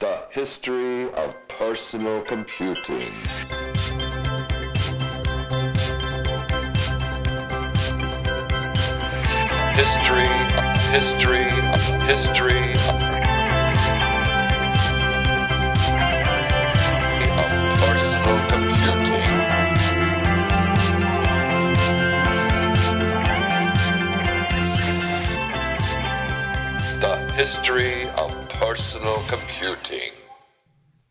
The history of personal computing. History, history, history of personal computing. The history personal computing.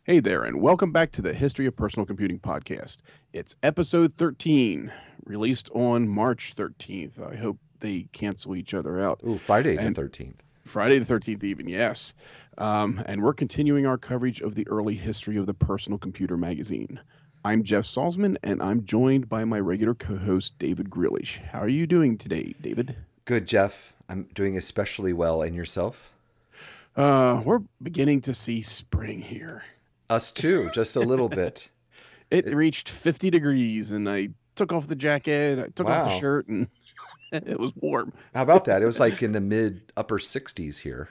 Hey there, and welcome back to the History of Personal Computing podcast. It's episode 13, released on March 13th. I hope they cancel each other out. Ooh, Friday the And- thirteenth. Friday the 13th, even, yes. Um, and we're continuing our coverage of the early history of the personal computer magazine. I'm Jeff Salzman, and I'm joined by my regular co host, David Greelish. How are you doing today, David? Good, Jeff. I'm doing especially well, and yourself? Uh, we're beginning to see spring here. Us too, just a little bit. It reached 50 degrees, and I took off the jacket, I took off the shirt, and it was warm. How about that? It was like in the mid upper 60s here.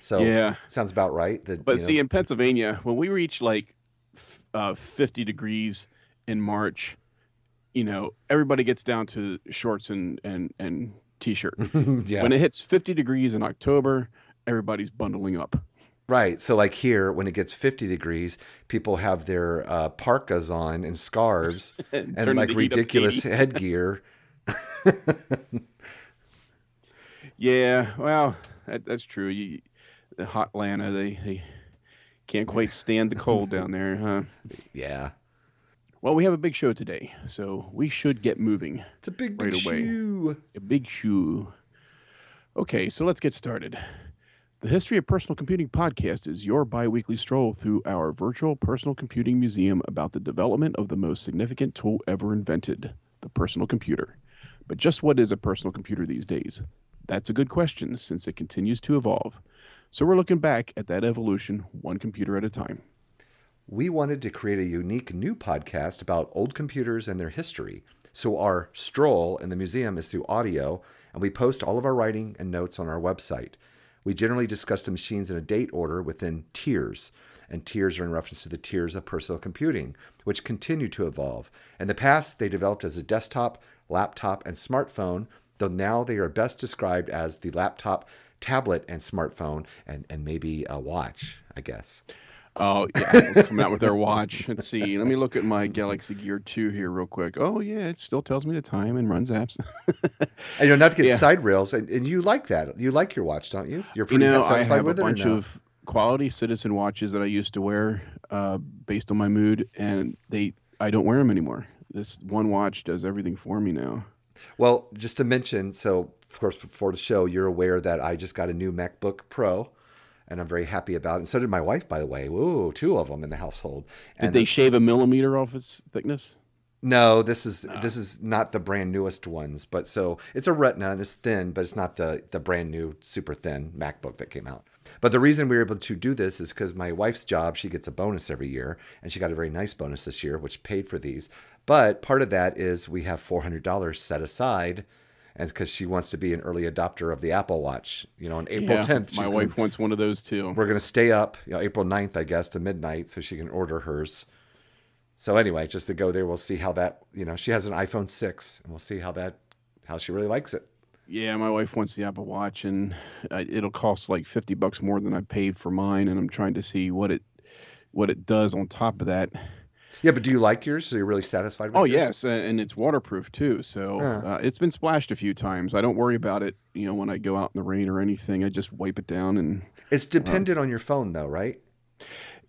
So Yeah. sounds about right. That But you know, see, in Pennsylvania, when we reach like uh, 50 degrees in March, you know, everybody gets down to shorts and and and t-shirt. yeah, When it hits 50 degrees in October, everybody's bundling up. right. So like here, when it gets 50 degrees, people have their uh, parkas on and scarves And and like the heat up to ridiculous headgear. Yeah, well, that, that's true. You, the hot Atlanta, they they can't quite stand the cold down there, huh? Yeah, Well, we have a big show today, so we should get moving. it's a big, Right big away. shoe. A big shoe. Okay, so let's get started. The History of Personal Computing podcast is your bi weekly stroll through our virtual personal computing museum about the development of the most significant tool ever invented the personal computer. But just what is a personal computer these days? That's a good question since it continues to evolve. So we're looking back at that evolution one computer at a time. we wanted to create a unique new podcast about old computers and their history. So our stroll in the museum is through audio, and we post all of our writing and notes on our website. We generally discuss the machines in a date order within tiers, and tiers are in reference to the tiers of personal computing, which continue to evolve. In the past, they developed as a desktop, laptop, and smartphone, though now they are best described as the laptop, tablet, and smartphone, and, and maybe a watch, I guess. Oh, yeah. Apple's coming out with their watch. Let's see. Let me look at my Galaxy Gear 2 here real quick. Oh, yeah. It still tells me the time and runs apps. And you know, not to get Yeah. side rails, and, and you like that. You like your watch, don't you? You're you pretty know, I satisfied have a with it. or bunch no? of quality citizen watches that I used to wear uh, based on my mood, and they I don't wear them anymore. This one watch does everything for me now. Well, just to mention, so of course, before the show, you're aware that I just got a new MacBook Pro, and I'm very happy about it. And so did my wife, by the way. Ooh, two of them in the household. Did And they shave a millimeter off its thickness? No, this is this is not the brand newest ones, but so it's a Retina and it's thin, but it's not the the brand new super thin MacBook that came out. But the reason we were able to do this is because my wife's job, she gets a bonus every year, and she got a very nice bonus this year, which paid for these. But part of that is we have four hundred dollars set aside, and because she wants to be an early adopter of the Apple Watch, you know, on April Yeah, tenth, My wife wants one of those too. we're gonna stay up, you know, April 9th, I guess, to midnight, so she can order hers. So anyway, just to go there, we'll see how that. You know, she has an iPhone six, and we'll see how that, how she really likes it. Yeah, my wife wants the Apple Watch, and uh, it'll cost like fifty bucks more than I paid for mine, and I'm trying to see what it what it does on top of that. Yeah, but do you like yours? So you're really satisfied with it? Oh yours? yes, and it's waterproof too. So uh, it's been splashed a few times. I don't worry about it. You know, when I go out in the rain or anything, I just wipe it down and It's dependent on your phone, though, right?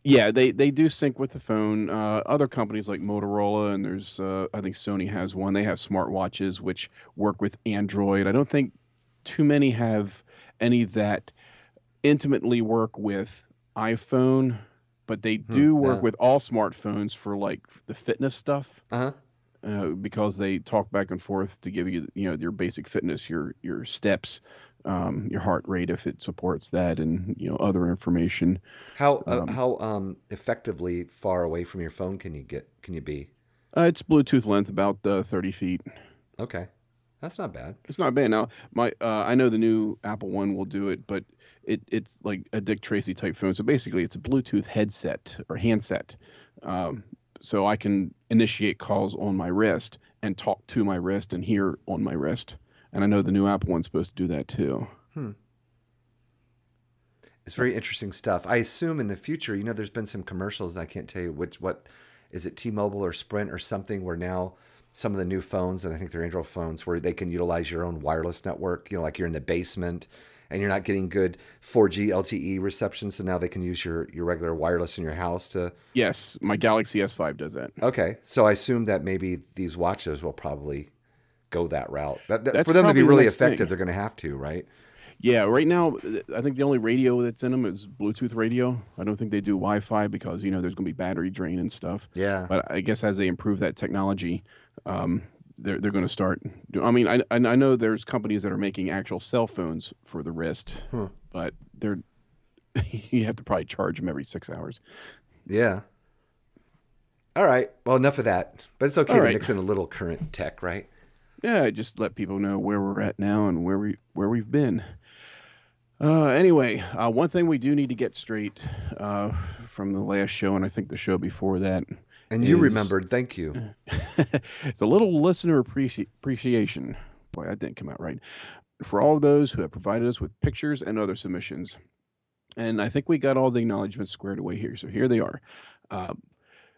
yeah, they they do sync with the phone. Uh, other companies like Motorola and there's uh, I think Sony has one. They have smartwatches which work with Android. I don't think too many have any that intimately work with iPhone, but they do work yeah. with all smartphones for like the fitness stuff. Uh huh. uh, because they talk back and forth to give you you know your basic fitness your your steps um, your heart rate if it supports that and you know other information How uh, Um, how um effectively far away from your phone can you get? Can you be? uh, it's bluetooth length about uh, 30 feet Okay. That's not bad. It's not bad. Now, my uh, I know the new Apple one will do it, but it it's like a Dick Tracy type phone. So basically, it's a Bluetooth headset or handset. Um, so I can initiate calls on my wrist and talk to my wrist and hear on my wrist. And I know the new Apple one's supposed to do that too. Hmm. It's very interesting stuff. I assume in the future, you know, there's been some commercials. I can't tell you which what is it T-Mobile or Sprint or something where now some of the new phones and I think they're Android phones where they can utilize your own wireless network. You know, like you're in the basement and you're not getting good 4G LTE reception, so now they can use your your regular wireless in your house to. Yes, my Galaxy S5 does that. Okay, so I assume that maybe these watches will probably go that route. That, that- for them to be really effective, thing. they're going to have to, right? Yeah, right now I think the only radio that's in them is Bluetooth radio. I don't think they do Wi-Fi because you know there's going to be battery drain and stuff. Yeah. But I guess as they improve that technology, um, they're they're going to start. do- I mean, I I I know there's companies that are making actual cell phones for the wrist, Hmm. but they're you have to probably charge them every six hours. Yeah. All right. Well, enough of that. But it's okay All to right. mix in a little current tech, right? Yeah, just let people know where we're at now and where we where we've been. Uh, anyway, uh, one thing we do need to get straight uh, from the last show, and I think the show before that, And you is- remembered. Thank you. it's a little listener appreci- appreciation. Boy, that didn't come out right. For all of those who have provided us with pictures and other submissions. And I think we got all the acknowledgments squared away here. So here they are. Uh,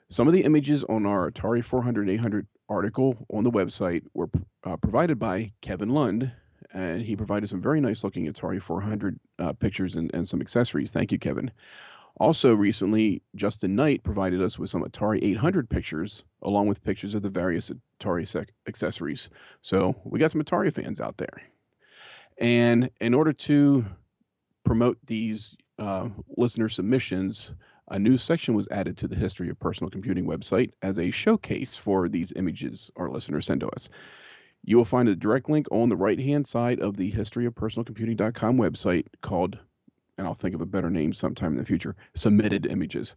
some of the images on our Atari 400 800 article on the website were uh, provided by Kevin Lund. And he provided some very nice looking Atari 400 uh, pictures and, and some accessories. Thank you, Kevin. Also, recently, Justin Knight provided us with some Atari 800 pictures, along with pictures of the various Atari sec- accessories. So, we got some Atari fans out there. And in order to promote these uh, listener submissions, a new section was added to the History of Personal Computing website as a showcase for these images our listeners send to us. You will find a direct link on the right hand side of the historyofpersonalcomputing.com website called and I'll think of a better name sometime in the future, submitted images.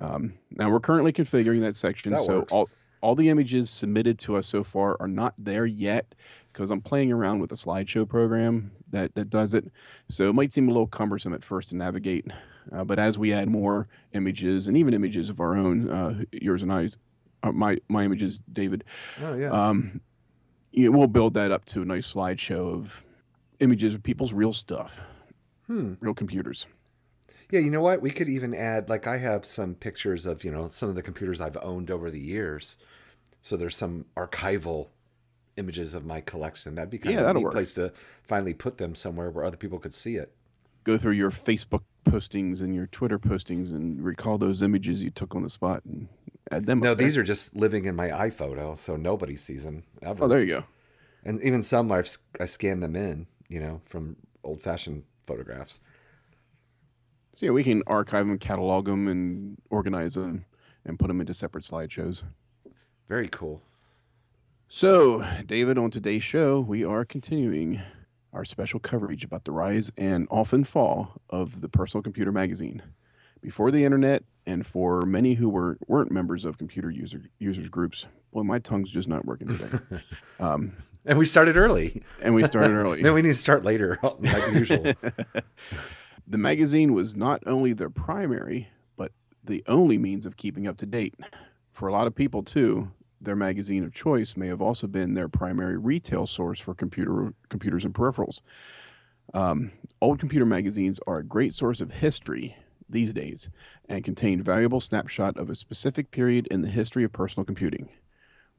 Um, now we're currently configuring that section, That so works. all all the images submitted to us so far are not there yet because I'm playing around with a slideshow program that that does it. So it might seem a little cumbersome at first to navigate, uh, but as we add more images and even images of our own, uh, yours and I's, uh, my my images, David, Oh, yeah. um, you know, we'll build that up to a nice slideshow of images of people's real stuff, hmm. real computers. Yeah, you know what? We could even add, like, I have some pictures of, you know, some of the computers I've owned over the years. So there's some archival images of my collection. That'd be kind Yeah, of a neat work. place to finally put them somewhere where other people could see it. go through your Facebook postings and your Twitter postings and recall those images you took on the spot and add them. No, there. these are just living in my iPhoto, so nobody sees them ever. Oh, there you go. And even some I've I scanned them in, you know, from old-fashioned photographs. So yeah, we can archive them, catalog them, and organize them, and put them into separate slideshows. Very cool. So, David, on today's show, we are continuing our special coverage about the rise and often fall of the personal computer magazine. Before the internet, and for many who were weren't members of computer user users groups, boy, my tongue's just not working today. um, And we started early. and we started early. No, we need to start later, like usual. The magazine was not only their primary, but the only means of keeping up to date. For a lot of people, too, their magazine of choice may have also been their primary retail source for computer computers and peripherals. Um, old computer magazines are a great source of history these days and contain valuable snapshot of a specific period in the history of personal computing.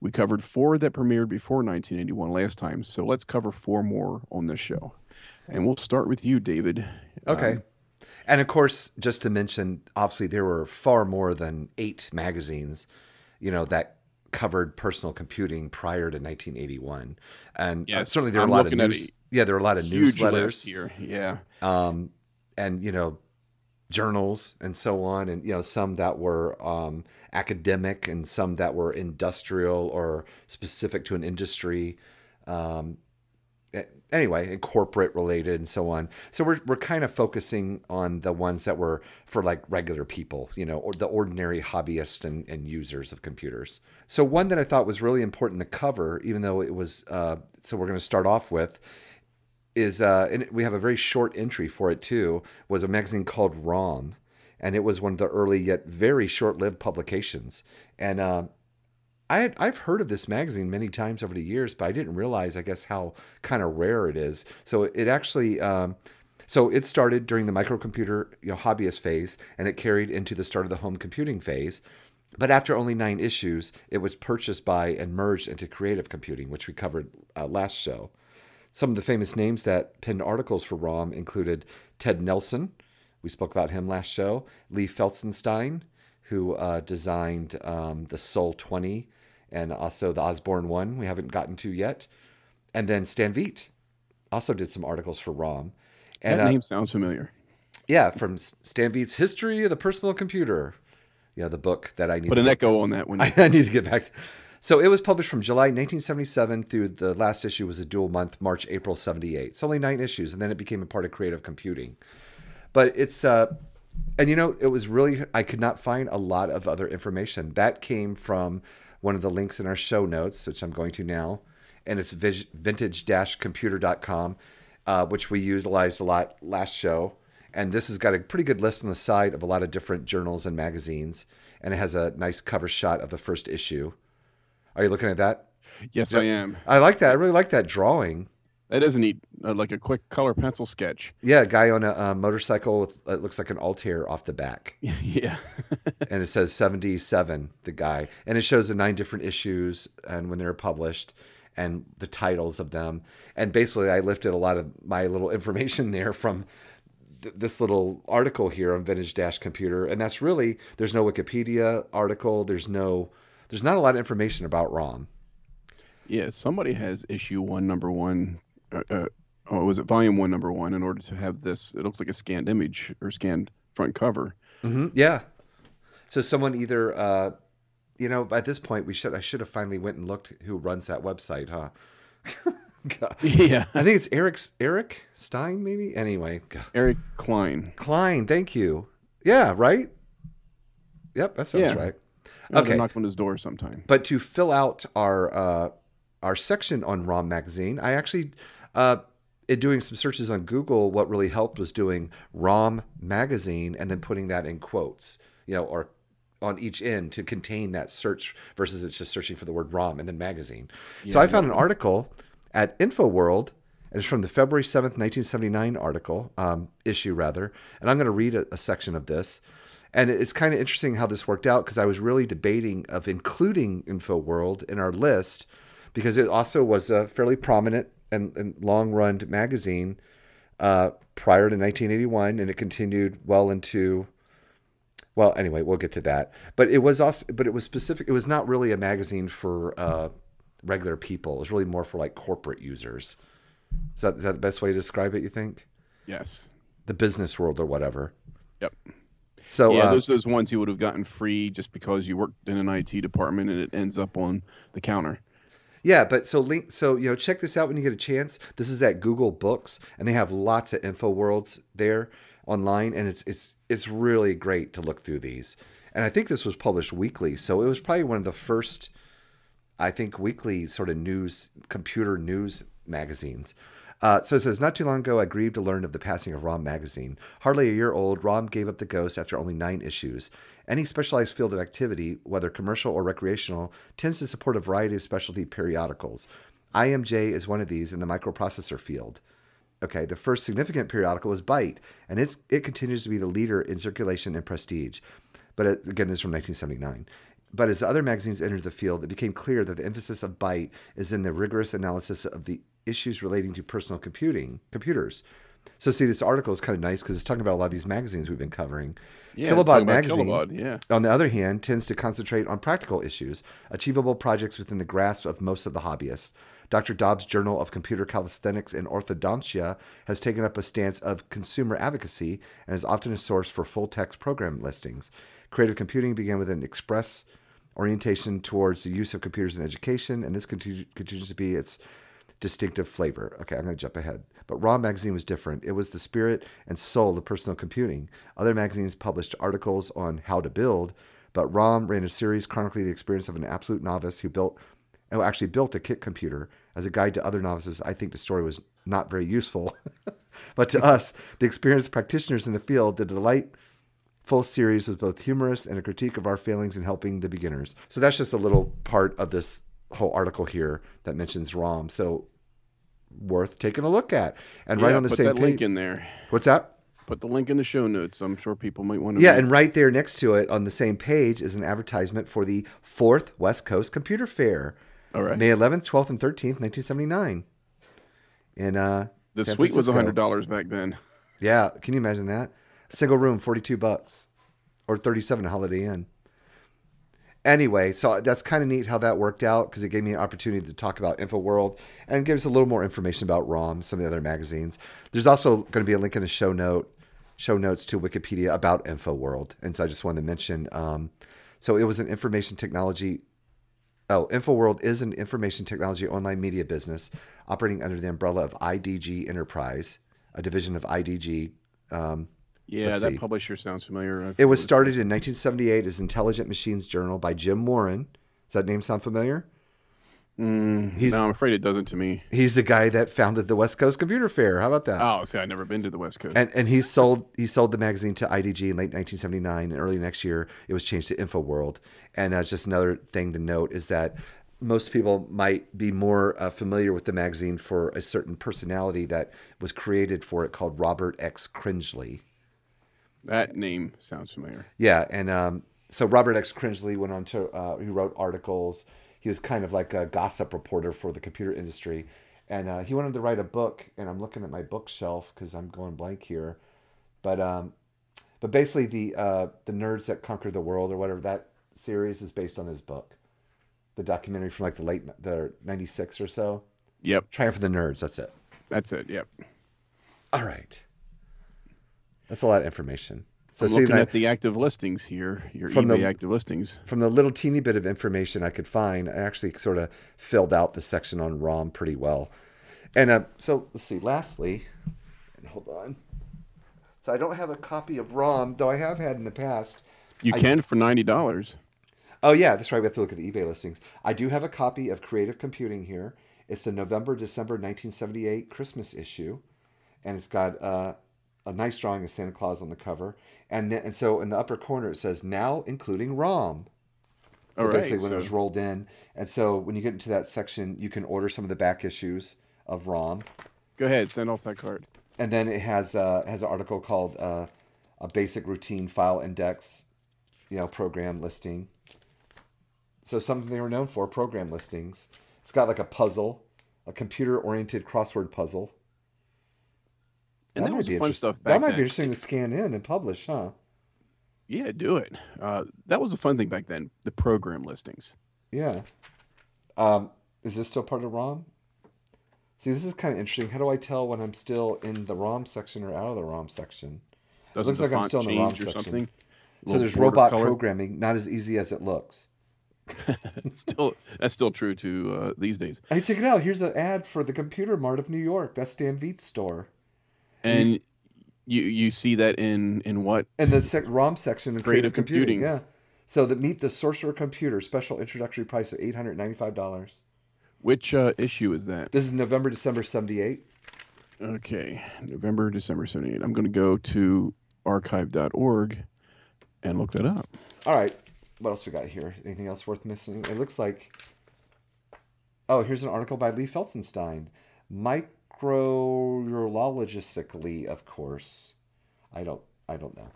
We covered four that premiered before 1981 last time, so let's cover four more on this show. And we'll start with you, David. Okay. Um, and of course, just to mention, obviously there were far more than eight magazines, you know, that covered personal computing prior to 1981. And uh, certainly there were I'm a lot of news. Yeah, there were a lot of huge list newsletters, here. Yeah. um, and you know, journals and so on, and you know, some that were um, academic and some that were industrial or specific to an industry. Um, anyway, and corporate related and so on. So we're we're kind of focusing on the ones that were for like regular people, you know, or the ordinary hobbyists and, and users of computers. So one that I thought was really important to cover, even though it was, uh, so we're going to start off with, is uh, and we have a very short entry for it too. Was a magazine called ROM, and it was one of the early yet very short-lived publications. And uh, I had, I've heard of this magazine many times over the years, but I didn't realize, I guess, how kind of rare it is. So it actually, um, so it started during the microcomputer you know, hobbyist phase, and it carried into the start of the home computing phase. But after only nine issues, it was purchased by and merged into Creative Computing, which we covered uh, last show. Some of the famous names that penned articles for ROM included Ted Nelson, we spoke about him last show, Lee Felsenstein, who uh, designed um, the Sol 20 and also the Osborne 1, we haven't gotten to yet. And then Stan Veit also did some articles for ROM. And, that name uh, sounds familiar. Yeah, from Stan Veit's History of the Personal Computer. You know, the book that I need Put to an echo on that one. I, I need to get back to. So it was published from July 1977 through the last issue was a dual month, March, April 78. It's only nine issues, and then it became a part of creative computing. But it's, uh, and you know, it was really, I could not find a lot of other information. That came from one of the links in our show notes, which I'm going to now, and it's vintage computer.com, uh, which we utilized a lot last show. And this has got a pretty good list on the side of a lot of different journals and magazines. And it has a nice cover shot of the first issue. Are you looking at that? Yes, I am. I like that. I really like that drawing. That is a neat, uh, like a quick color pencil sketch. Yeah, a guy on a, a motorcycle with it looks like an Altair off the back. yeah. and it says 77, the guy. And it shows the nine different issues and when they were published and the titles of them. And basically, I lifted a lot of my little information there from th- this little article here on Vintage Dash Computer. And that's really, there's no Wikipedia article, there's no there's not a lot of information about ROM. Yeah, somebody has issue one, number one. Uh, uh, oh, was it volume one, number one? In order to have this, it looks like a scanned image or scanned front cover. Mm-hmm. Yeah. So someone either, uh, you know, at this point, we should I should have finally went and looked who runs that website, huh? yeah, I think it's Eric's Eric Stein, maybe. Anyway, God. Erik Klein. Klein, thank you. Yeah, right. Yep, that sounds yeah. right okay, knock on his door sometime. But to fill out our uh, our section on ROM magazine, I actually. Uh, in doing some searches on Google, what really helped was doing ROM magazine and then putting that in quotes, you know, or on each end to contain that search versus it's just searching for the word ROM and then magazine. Yeah, so I found an article at InfoWorld, and it's from the February 7th, 1979 article, um, issue rather, and I'm going to read a, a section of this. And it's kind of interesting how this worked out because I was really debating of including InfoWorld in our list because it also was a fairly prominent and, and long run magazine uh, prior to 1981, and it continued well into. Well, anyway, we'll get to that. But it was also, but it was specific. It was not really a magazine for uh, regular people. It was really more for like corporate users. Is that, is that the best way to describe it? You think? Yes. The business world or whatever. Yep. So yeah, uh, those those ones you would have gotten free just because you worked in an IT department and it ends up on the counter. Yeah, but so link so you know check this out when you get a chance. This is at Google Books and they have lots of info worlds there online and it's it's it's really great to look through these. And I think this was published weekly, so it was probably one of the first I think weekly sort of news computer news magazines. Uh, so it says, not too long ago, I grieved to learn of the passing of ROM magazine. Hardly a year old, ROM gave up the ghost after only nine issues. Any specialized field of activity, whether commercial or recreational, tends to support a variety of specialty periodicals. IMJ is one of these in the microprocessor field. Okay, the first significant periodical was Byte, and it's, it continues to be the leader in circulation and prestige. But it, again, this is from 1979. But as other magazines entered the field, it became clear that the emphasis of Byte is in the rigorous analysis of the issues relating to personal computing computers. So see, this article is kind of nice because it's talking about a lot of these magazines we've been covering. Yeah, Kilobaud magazine, yeah. on the other hand, tends to concentrate on practical issues, achievable projects within the grasp of most of the hobbyists. Dr. Dobb's Journal of Computer Calisthenics and Orthodontia has taken up a stance of consumer advocacy and is often a source for full text program listings. Creative computing began with an express orientation towards the use of computers in education, and this continues to be its distinctive flavor. Okay, I'm going to jump ahead. But ROM magazine was different. It was the spirit and soul of personal computing. Other magazines published articles on how to build, but ROM ran a series chronicling the experience of an absolute novice who built, who actually built a kit computer. As a guide to other novices, I think the story was not very useful. but to us, the experienced practitioners in the field, the delightful series was both humorous and a critique of our failings in helping the beginners. So that's just a little part of this whole article here that mentions ROM. So worth taking a look at. And right on the put same that page. link in there. What's that? Put the link in the show notes. I'm sure people might want to. Yeah, read. and right there next to it on the same page is an advertisement for the fourth West Coast Computer Fair, all right. May 11th, 12th, and 13th, 1979. In uh, the San suite was Francisco. hundred dollars back then. Yeah, can you imagine that? Single room, 42 bucks, or 37 at Holiday Inn. Anyway, so that's kind of neat how that worked out because it gave me an opportunity to talk about InfoWorld and gives a little more information about ROM, some of the other magazines. There's also going to be a link in the show note, show notes to Wikipedia about InfoWorld, and so I just wanted to mention. Um, so it was an information technology. Oh, InfoWorld is an information technology online media business operating under the umbrella of IDG Enterprise, a division of IDG. Um, Yeah, Let's that see. publisher sounds familiar. I've it was started in 1978 as Intelligent Machines Journal by Jim Warren. Does that name sound familiar? Mm, He's- no, I'm afraid it doesn't to me. He's the guy that founded the West Coast Computer Fair. How about that? Oh, see, I've never been to the West Coast. And and he sold he sold the magazine to IDG in late 1979, and early next year it was changed to InfoWorld. And uh, just another thing to note is that most people might be more uh, familiar with the magazine for a certain personality that was created for it called Robert X. Cringely. That name sounds familiar. Yeah, and um, so Robert X. Cringely went on to uh, he wrote articles. He was kind of like a gossip reporter for the computer industry, and uh, he wanted to write a book. And I'm looking at my bookshelf because I'm going blank here, but um, but basically the uh, the nerds that conquered the world or whatever that series is based on his book, the documentary from like the late the '96 or so. Yep, Triumph of the Nerds. That's it. that's it. Yep. All right, that's a lot of information. So I'm looking at the active listings here. Your From eBay the- active listings. from the little teeny bit of information I could find, I actually sort of filled out the section on ROM pretty well. And uh, so let's see. Lastly, and hold on. So I don't have a copy of ROM, though I have had in the past. You I- can for ninety dollars. Oh yeah, that's right. We have to look at the eBay listings. I do have a copy of Creative Computing here. It's the November December 1978 Christmas issue, and it's got uh, a nice drawing of Santa Claus on the cover. And then, and so in the upper corner it says now including ROM. So All right, basically, when it was rolled in, and so when you get into that section, you can order some of the back issues of ROM, Go ahead, send off that card. and then it has uh, has an article called uh, "A Basic Routine File Index," you know, program listing. So something they were known for, program listings. It's got like a puzzle, a computer-oriented crossword puzzle. And that, might was be fun stuff back That might then. be interesting to scan in and publish, huh? Yeah, do it. Uh, that was a fun thing back then. The program listings. Yeah. Um, is this still part of ROM? See, this is kind of interesting. How do I tell when I'm still in the ROM section or out of the ROM section? Doesn't looks like I'm still in the ROM section. So there's robot color? programming, not as easy as it looks. still, that's still true to uh, these days. Hey, check it out. Here's an ad for the Computer Mart of New York. That's Stan Veits store. And you you see that in in what? And the sec- ROM section in Creative creative, computing. computing. Yeah. So the meet the Sorcerer Computer special introductory price of eight hundred ninety-five dollars. Which uh, issue is that? This is November, December seventy-eight. Okay, November, December 78. I'm going to go to archive.org and look that up. All right. What else we got here? Anything else worth missing? It looks like. Oh, here's an article by Lee Felsenstein. Microurologistically, of course. I don't. I don't know.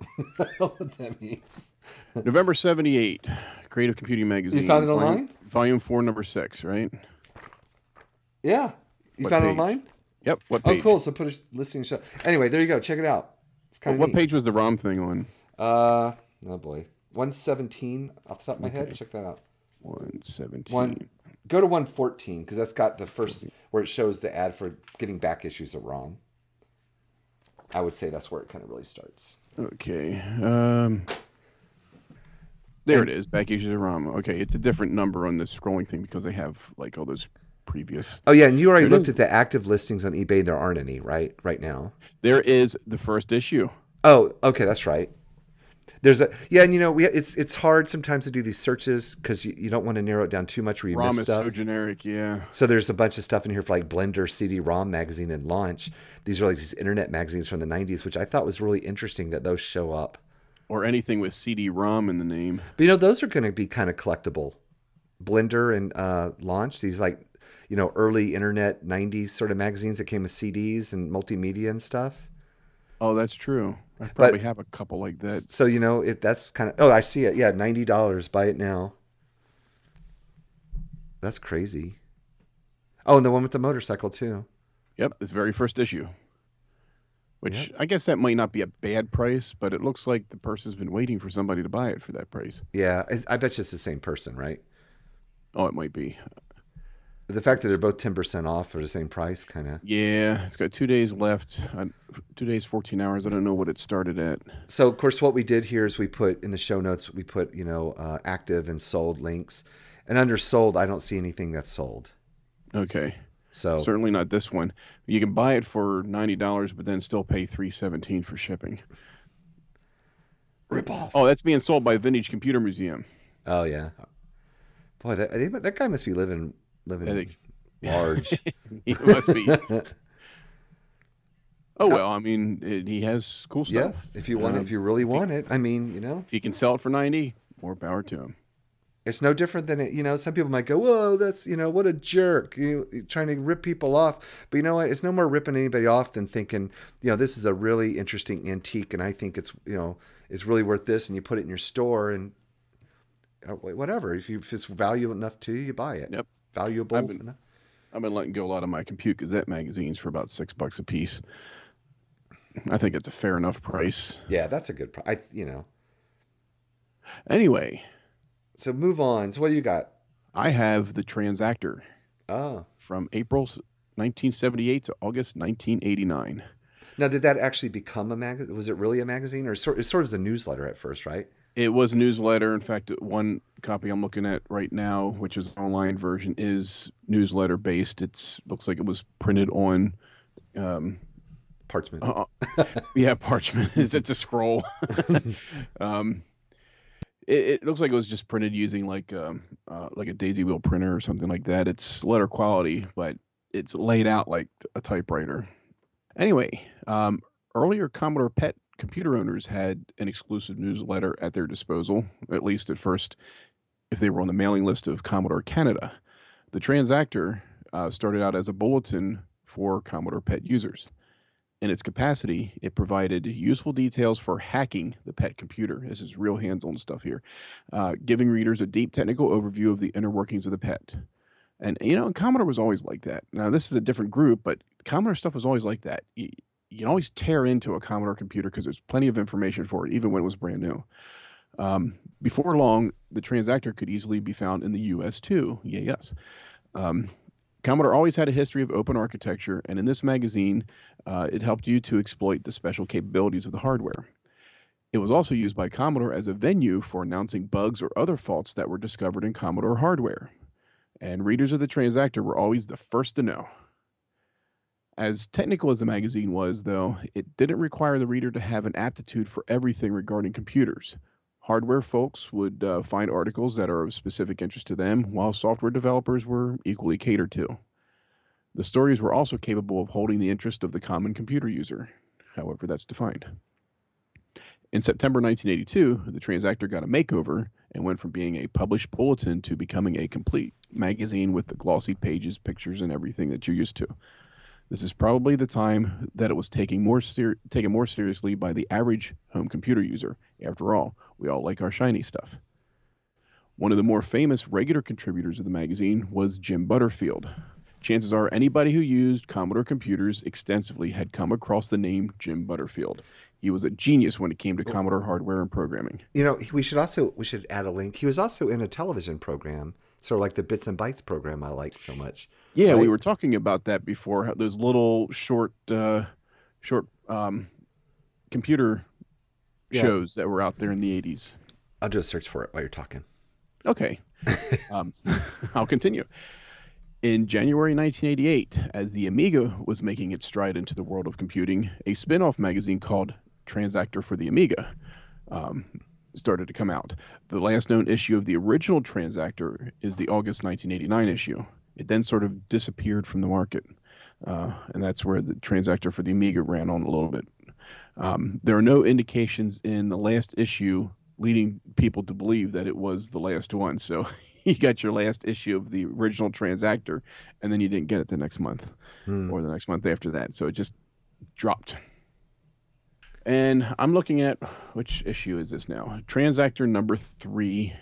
I don't know what that means. November 78, Creative Computing Magazine. You found it volume- online? Volume 4, number 6, right? Yeah. You What found it online? Yep. What Oh, cool. So put a listing show. Anyway, there you go. Check it out. It's kind of. What of page was the ROM thing on? Uh, oh boy, one seventeen off the top of my head. Check that out. 117. One, go to one fourteen because that's got the first where it shows the ad for getting back issues of ROM. I would say that's where it kind of really starts. Okay. Um, there it is. Back issues of ROM. Okay, it's a different number on the scrolling thing because they have like all those previous. Oh yeah, and you already There looked at the active listings on eBay. There aren't any, right? Right now. There is the first issue. Oh, okay, that's right. There's a yeah, and you know we it's it's hard sometimes to do these searches because you, you don't want to narrow it down too much where you ROM miss is stuff. so generic. Yeah. So there's a bunch of stuff in here for like Blender, CD-ROM magazine, and Launch. These are like these internet magazines from the '90s, which I thought was really interesting that those show up. Or anything with CD-ROM in the name. But you know, those are going to be kind of collectible. Blender and uh, Launch, these like you know early internet '90s sort of magazines that came with CDs and multimedia and stuff. Oh, that's true. I probably have a couple like that. So you know, if that's kind of oh, I see it. Yeah, ninety dollars. Buy it now. That's crazy. Oh, and the one with the motorcycle too. Yep, this very first issue. Which I guess that might not be a bad price, but it looks like the person's been waiting for somebody to buy it for that price. Yeah, I, I bet you it's the same person, right? Oh, it might be. The fact that they're both ten percent off for the same price, kind of. Yeah, it's got two days left. Uh, two days, 14 hours. I don't know what it started at. So, of course, what we did here is we put in the show notes, we put you know uh, active and sold links, and under sold, I don't see anything that's sold. Okay. So Certainly not this one. You can buy it for $90, but then still pay 317 for shipping. rip off. Oh, that's being sold by Vintage Computer Museum. Oh yeah, boy, that that guy must be living living ex- large. It must be. Oh well, I mean, it, he has cool yeah, stuff. if you want, it, Um, if you really want it, I mean, you know, If you can sell it for 90, more power to him. it's no different than it. You know, some people might go, "Whoa, that's you know, what a jerk!" You you're trying to rip people off, but you know what? It's no more ripping anybody off than thinking, you know, this is a really interesting antique, and I think it's you know, it's really worth this, and you put it in your store and uh, whatever. If you if it's valuable enough to you, you buy it. Yep. Valuable. I've been-. I've been letting go a lot of my Compute Gazette magazines for about six bucks a piece. I think it's a fair enough price. Yeah, that's a good. Pri- I you know. Anyway, So move on. So what do you got? I have the Transactor Oh. from April 1978 to August 1989. Now, did that actually become a magazine? Was it really a magazine, or sort? It sort of was a newsletter at first, right? It was a newsletter. In fact, one copy I'm looking at right now, which is an online version, is newsletter based. It looks like it was printed on, um, Parchment. uh, yeah, parchment. it's, it's a scroll. um, it, it looks like it was just printed using like um, uh, like a daisy wheel printer or something like that. It's letter quality, but it's laid out like a typewriter. Anyway, um, earlier Commodore PET computer owners had an exclusive newsletter at their disposal, at least at first, if they were on the mailing list of Commodore Canada. The Transactor uh, started out as a bulletin for Commodore PET users. In its capacity, it provided useful details for hacking the PET computer. This is real hands on stuff here, uh, giving readers a deep technical overview of the inner workings of the PET. And, you know, Commodore was always like that. Now, this is a different group, but Commodore stuff was always like that. You, can always tear into a Commodore computer because there's plenty of information for it, even when it was brand new. Um, before long, the Transactor could easily be found in the US too. Yeah, yes. Um, Commodore always had a history of open architecture, and in this magazine, uh, it helped you to exploit the special capabilities of the hardware. It was also used by Commodore as a venue for announcing bugs or other faults that were discovered in Commodore hardware. And readers of the Transactor were always the first to know. As technical as the magazine was, though, it didn't require the reader to have an aptitude for everything regarding computers. Hardware folks would uh, find articles that are of specific interest to them, while software developers were equally catered to. The stories were also capable of holding the interest of the common computer user, however, that's defined. In September 1982, the Transactor got a makeover and went from being a published bulletin to becoming a complete magazine with the glossy pages, pictures, and everything that you're used to. This is probably the time that it was taking more ser- taken more seriously by the average home computer user. After all, we all like our shiny stuff. One of the more famous regular contributors of the magazine was Jim Butterfield. Chances are anybody who used Commodore computers extensively had come across the name Jim Butterfield. He was a genius when it came to oh. Commodore hardware and programming. You know, we should also we should add a link. He was also in a television program, sort of like the Bits and Bytes program I like so much. Yeah, we were talking about that before. Those little short, uh, short um, computer Yeah. shows that were out there in the '80s. I'll do a search for it while you're talking. Okay, um, I'll continue. In January 1988, as the Amiga was making its stride into the world of computing, a spin off magazine called Transactor for the Amiga um, started to come out. The last known issue of the original Transactor is the August 1989 issue. It then sort of disappeared from the market, uh, and that's where the Transactor for the Amiga ran on a little bit. Um, there are no indications in the last issue leading people to believe that it was the last one. So you got your last issue of the original Transactor, and then you didn't get it the next month Hmm. or the next month after that. So it just dropped. And I'm looking at which issue is this now? Transactor number three,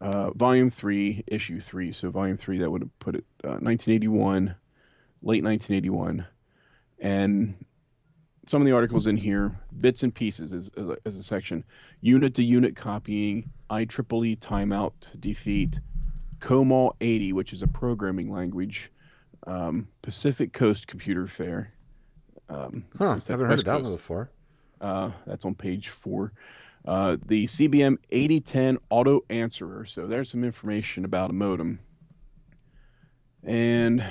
uh, volume three, issue three. So volume three, that would have put it uh, 1981, late 1981. And some of the articles in here, bits and pieces as, as, a, as a section. Unit to unit copying, IEEE timeout defeat, COMAL 80, which is a programming language, um, Pacific Coast Computer Fair. Um, Huh. that Haven't heard of that one before. Uh, that's on page four. Uh, the CBM 8010 auto answerer. So there's some information about a modem. And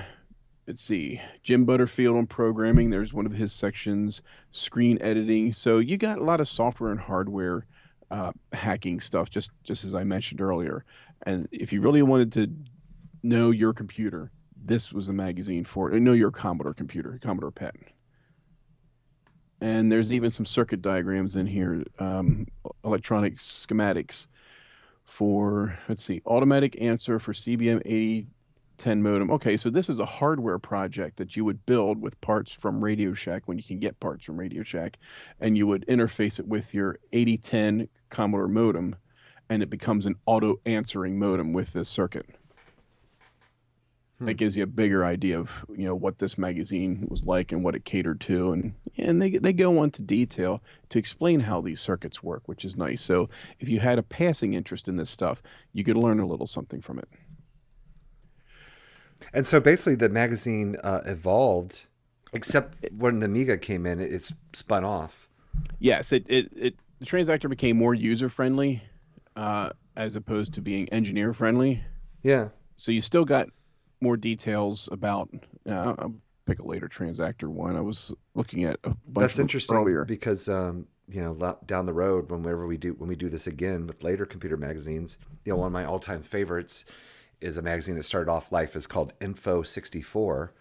let's see, Jim Butterfield on programming. There's one of his sections, screen editing. So you got a lot of software and hardware uh, hacking stuff, just just as I mentioned earlier. And if you really wanted to know your computer, this was the magazine for it. Know your Commodore computer, Commodore PET. And there's even some circuit diagrams in here, um, electronic schematics for, let's see, automatic answer for CBM 8010 modem. Okay, so this is a hardware project that you would build with parts from Radio Shack when you can get parts from Radio Shack, and you would interface it with your 8010 Commodore modem, and it becomes an auto answering modem with this circuit. That gives you a bigger idea of you know what this magazine was like and what it catered to, and and they they go into detail to explain how these circuits work, which is nice. So if you had a passing interest in this stuff, you could learn a little something from it. And so basically, the magazine uh, evolved, except when the Amiga came in, it, it's spun off. Yes, it it, it the Transactor became more user friendly, uh, as opposed to being engineer friendly. Yeah. So you still got more details about. Uh, I'll pick a later Transactor one. I was looking at a bunch That's of interesting earlier. because um, you know down the road, whenever we do when we do this again with later computer magazines, you know one of my all time favorites is a magazine that started off life is called Info sixty four.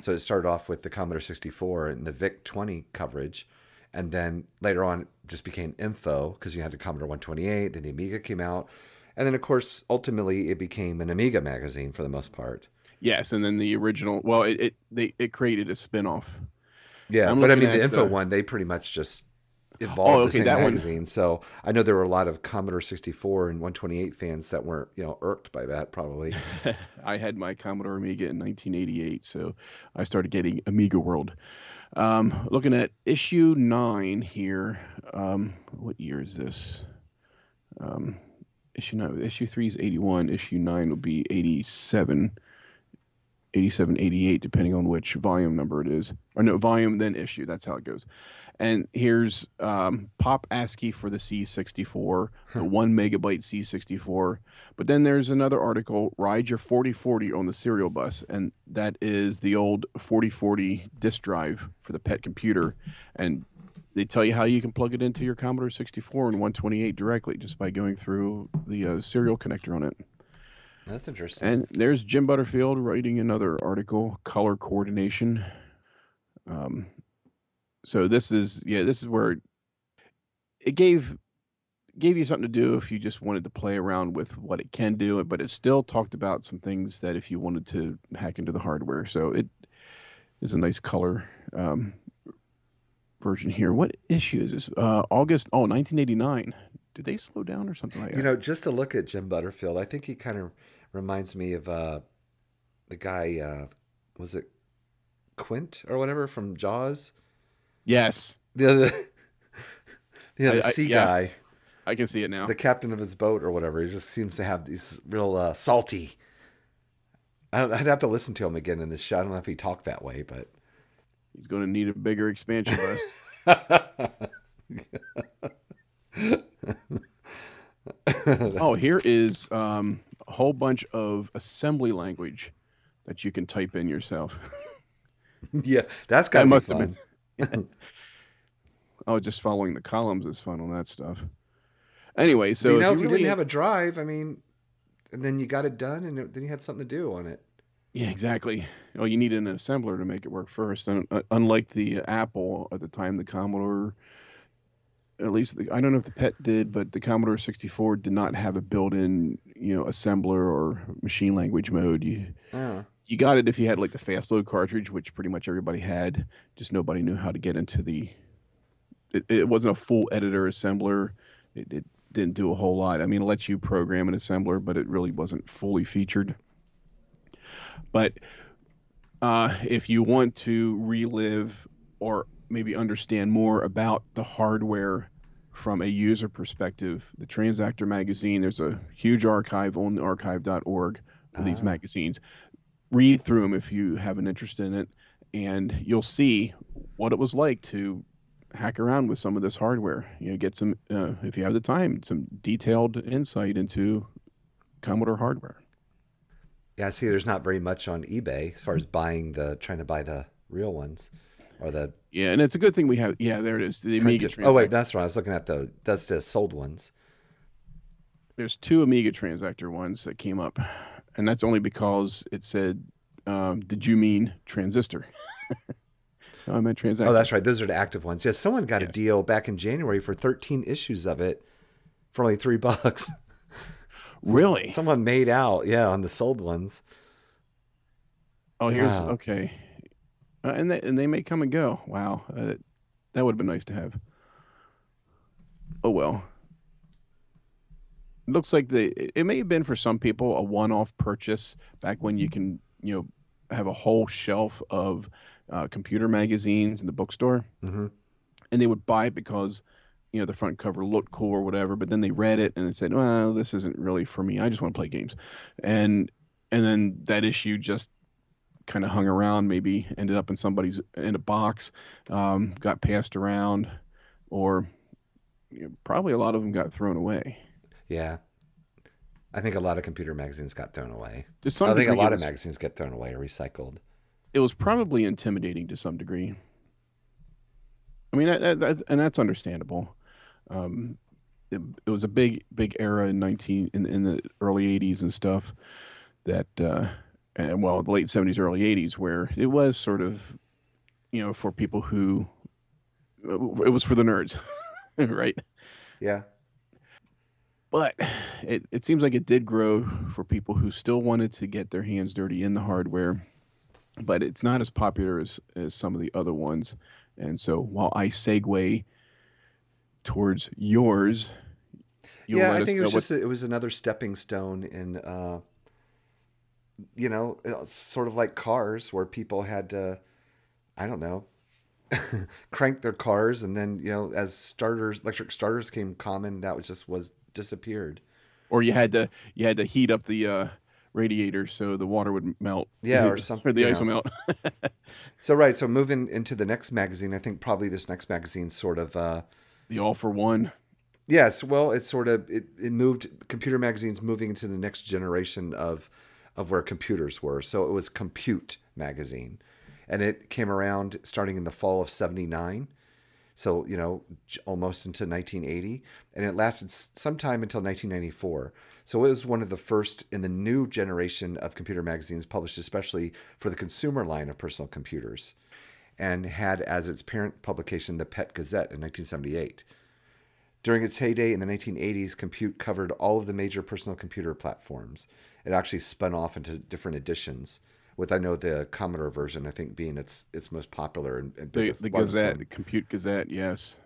So it started off with the Commodore sixty four and the VIC twenty coverage, and then later on it just became Info because you had the Commodore one twenty eight. Then the Amiga came out, and then of course ultimately it became an Amiga magazine for the most part. Yes, and then the original. Well, it it they it created a spin-off. Yeah, I'm but I mean, the info uh, one, they pretty much just evolved okay, the same that one- magazine. So I know there were a lot of Commodore 64 and 128 fans that weren't, you know, irked by that probably. I had my Commodore Amiga in 1988, so I started getting Amiga World. Um, looking at issue nine here. Um, what year is this? Um, issue nine. Issue three is 81. Issue nine will be 87. 87, 88, depending on which volume number it is. Or no, volume, then issue. That's how it goes. And here's um, Pop ASCII for the C64, the one megabyte C64. But then there's another article, Ride Your 4040 on the serial bus. And that is the old 4040 disk drive for the pet computer. And they tell you how you can plug it into your Commodore 64 and 128 directly just by going through the uh, serial connector on it. That's interesting. And there's Jim Butterfield writing another article, color coordination. Um, so this is yeah, this is where it gave gave you something to do if you just wanted to play around with what it can do, but it still talked about some things that if you wanted to hack into the hardware. So it is a nice color um, version here. What issue is this? Uh, August oh 1989. Did they slow down or something like that? you know, just to look at Jim Butterfield, I think he kind of reminds me of uh, the guy, uh, was it Quint or whatever from Jaws? yes, The other, the I- I- sea yeah. guy, I can see it now. the captain of his boat or whatever. He just seems to have these real uh, salty. I don't, I'd have to listen to him again in this show. I don't know if he talked that way, but He's going to need a bigger expansion bus. oh, here is um, a whole bunch of assembly language that you can type in yourself. yeah, that's got That to be must have fun. been. oh, just following the columns is fun on that stuff. Anyway, so you know, if if you really, didn't have a drive, I mean, and then you got it done, and then you had something to do on it. yeah, exactly. Well, you need an assembler to make it work first, and uh, unlike the Apple at the time, the Commodore, at least the, I don't know if the PET did, but the Commodore 64 did not have a built-in, you know, assembler or machine language mode. You Oh. you got it if you had like the fast load cartridge, which pretty much everybody had. Just nobody knew how to get into the. It, it wasn't a full editor assembler. It, it didn't do a whole lot. I mean, it lets you program an assembler, but it really wasn't fully featured. But uh, if you want to relive or maybe understand more about the hardware from a user perspective, the Transactor magazine, there's a huge archive on archive.org of these Ah. magazines. Read through them if you have an interest in it, and you'll see what it was like to hack around with some of this hardware. You know, get some, uh, if you have the time, some detailed insight into Commodore hardware. Yeah, I see, there's not very much on eBay as far as buying the trying to buy the real ones or the Yeah, and it's a good thing we have. Yeah, there it is. The Amiga. printed. Oh wait, that's right. I was looking at the that's the sold ones. there's two Amiga Transactor ones that came up, and that's only because it said, um, "Did you mean transistor?" no, I meant transactor. Oh, that's right. Those are the active ones. Yeah, someone got a deal back in January for 13 issues of it for only three bucks. really. Someone made out, yeah, on the sold ones. Oh, here's Wow. okay, uh, and they and they may come and go. Wow, uh, that would have been nice to have. Oh well. It looks like the it- may have been for some people a one-off purchase back when you can you know have a whole shelf of uh, computer magazines in the bookstore, hmm and they would buy it because you know the front cover looked cool or whatever. But then they read it and they said, "Well, this isn't really for me. I just want to play games," and and then that issue just kind of hung around. Maybe ended up in somebody's in a box, um, got passed around, or you know, probably a lot of them got thrown away. Yeah. I think a lot of computer magazines got thrown away. I think a lot it of magazines get thrown away or recycled. it was probably intimidating to some degree. I mean, that, that, that's, and that's understandable. Um, it, it was a big, big era in nineteen in, in the early '80s and stuff. That uh, and well, the late '70s, early '80s, where it was sort of, you know, for people who it was for the nerds, right? Yeah. but it, it seems like it did grow for people who still wanted to get their hands dirty in the hardware but it's not as popular as, as some of the other ones and so while i segue towards yours you'll yeah, I think it was what- just a, it was another stepping stone in uh you know, sort of like cars where people had to I don't know, crank their cars and then, you know, as starters electric starters came common, that was just was disappeared. or you had to you had to heat up the uh, radiator so the water would melt Yeah, or something, or the ice know. would melt So right, so moving into the next magazine, I think probably this next magazine sort of uh the all for one Yes, well, it's sort of it, it moved computer magazines moving into the next generation of of where computers were. So it was Compute magazine, and it came around starting in the fall of '79. So you know, almost into 1980, and it lasted s- sometime until 1994. So it was one of the first in the new generation of computer magazines published, especially for the consumer line of personal computers, and had as its parent publication the PET Gazette in 1978. During its heyday in the 1980s, Compute covered all of the major personal computer platforms. It actually spun off into different editions, with I know the Commodore version, I think, being its its most popular and, and the, biggest- the gazette one. compute gazette yes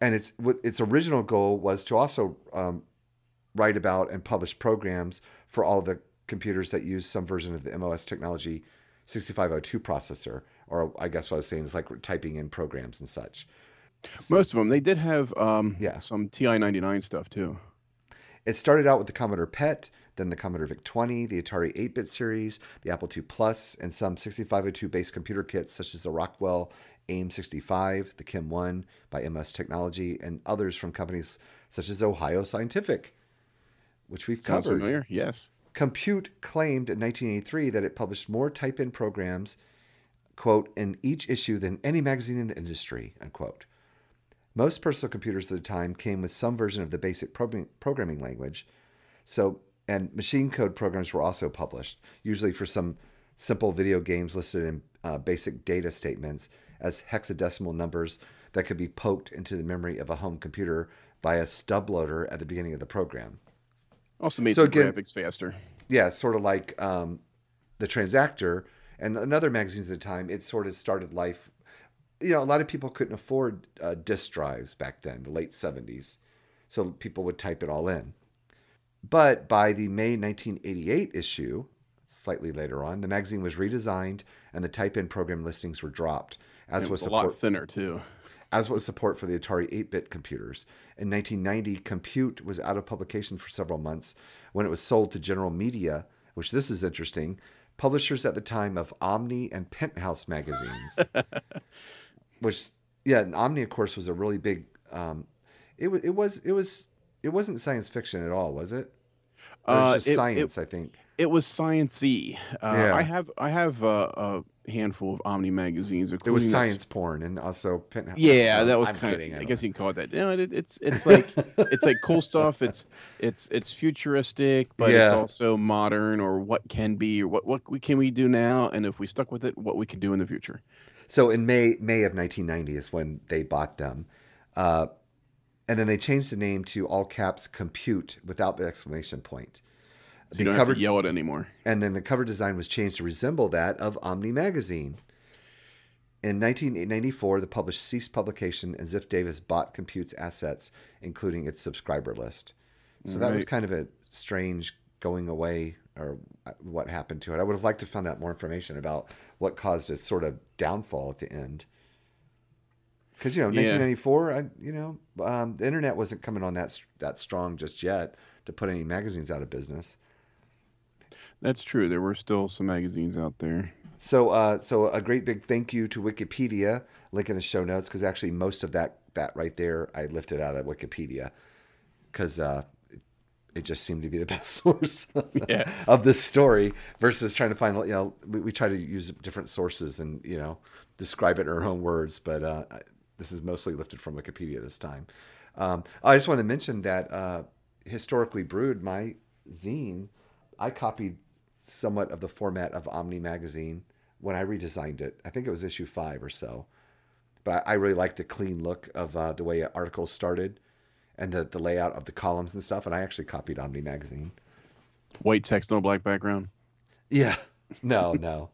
And its its original goal was to also um, write about and publish programs for all the computers that use some version of the MOS technology 6502 processor, or I guess what I was saying is like typing in programs and such. most of them they did have um Yeah. some ti-99 stuff too It started out with the Commodore PET, then the Commodore VIC-20, the Atari 8-bit series, the Apple II Plus, and some 6502-based computer kits such as the Rockwell AIM-65, the KIM-1 by MOS Technology, and others from companies such as Ohio Scientific, which we've sounds covered. familiar yes Compute claimed in 1983 that it published more type in programs, quote, in each issue than any magazine in the industry, unquote. Most personal computers at the time came with some version of the basic programming language. So, and machine code programs were also published, usually for some simple video games listed in uh, basic data statements as hexadecimal numbers that could be poked into the memory of a home computer by a stub loader at the beginning of the program. Also made so again, graphics faster. Yeah, sort of like um, the Transactor and another magazines at the time. It sort of started life. You know, a lot of people couldn't afford uh, disk drives back then, the late seventies, so people would type it all in. But by the May 1988 issue, slightly later on, the magazine was redesigned and the type-in program listings were dropped, as was, was support, a lot thinner too. As was support for the Atari 8-bit computers. In 1990, Compute was out of publication for several months when it was sold to General Media, which this is interesting, publishers at the time of Omni and Penthouse magazines. which yeah, and Omni of course was a really big um, it was it was it was it wasn't science fiction at all, was it? Or it was uh, just uh, it, science, it, I think. It was sciencey. Uh, yeah. I have I have a handful of Omni magazines. It was science porn and also Penthouse. Yeah, that was kind of. I, I guess you can call it that. You know, it, it's it's like it's like cool stuff. It's it's it's futuristic, but yeah. it's also modern or what can be or what what can we do now, and if we stuck with it, what we can do in the future. So in May May of 1990 is when they bought them. Uh, and then they changed the name to all caps compute without the exclamation point. So you don't cover, have to yell it anymore. And then the cover design was changed to resemble that of Omni magazine. In 1994, the published ceased publication, and Ziff Davis bought Compute's assets, including its subscriber list. So right. that was kind of a strange going away or what happened to it. I would have liked to find out more information about what caused its sort of downfall at the end. Because you know, 1994, yeah. I, you know, um, the internet wasn't coming on that that strong just yet to put any magazines out of business. That's true. There were still some magazines out there. So, uh, so a great big thank you to Wikipedia. Link in the show notes because actually most of that that right there I lifted out of Wikipedia because uh, it just seemed to be the best source of, yeah. of this story versus trying to find you know we, we, try to use different sources and you know describe it in our own words but uh, this is mostly lifted from wikipedia this time um, i just want to mention that uh, historically brewed my zine i copied somewhat of the format of Omni magazine when I redesigned it. I think it was issue five or so. But I, I really like the clean look of uh, the way articles started and the, the layout of the columns and stuff. And I actually copied Omni magazine. White text on black background? Yeah. No, no.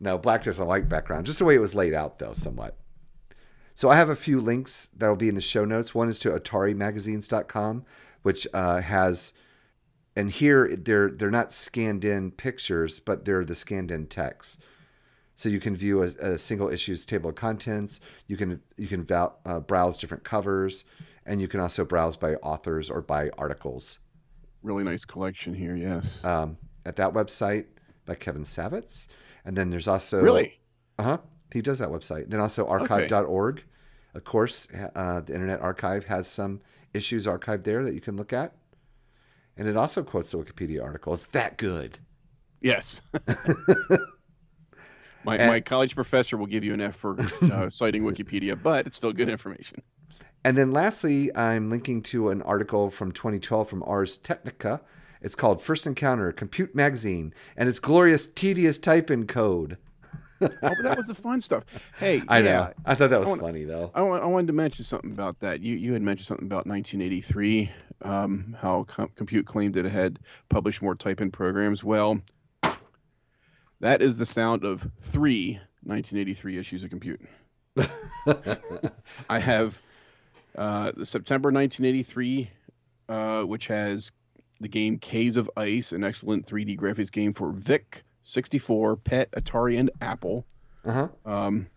No, black text on a white background. Just the way it was laid out, though, somewhat. So I have a few links that'll be in the show notes. One is to AtariMagazines.com, which uh, has and here they're they're not scanned in pictures, but they're the scanned in text. So you can view a, a single issues table of contents. You can you can val, uh, browse different covers, and you can also browse by authors or by articles. Really nice collection here. Yes. Um, at that website by Kevin Savetz, and then there's also really, uh huh. He does that website. Then also archive.org. Okay. Of course, uh, the Internet Archive has some issues archived there that you can look at. And it also quotes the Wikipedia article. It's that good. Yes. my, and, my college professor will give you an F for uh, citing Wikipedia, but it's still good information. And then lastly, I'm linking to an article from 2012 from Ars Technica. It's called First Encounter Compute Magazine and its glorious, tedious type in code. Oh, but that was the fun stuff. Hey, I yeah, know. I thought that was funny though. I, I wanted to mention something about that. You you had mentioned something about 1983 um, how Com- Compute claimed it had published more type-in programs. Well, that is the sound of three 1983 issues of Compute. I have uh, the September 1983, uh, which has the game Caves of Ice, an excellent 3D graphics game for VIC, 64, PET, Atari, and Apple. Uh-huh. Um,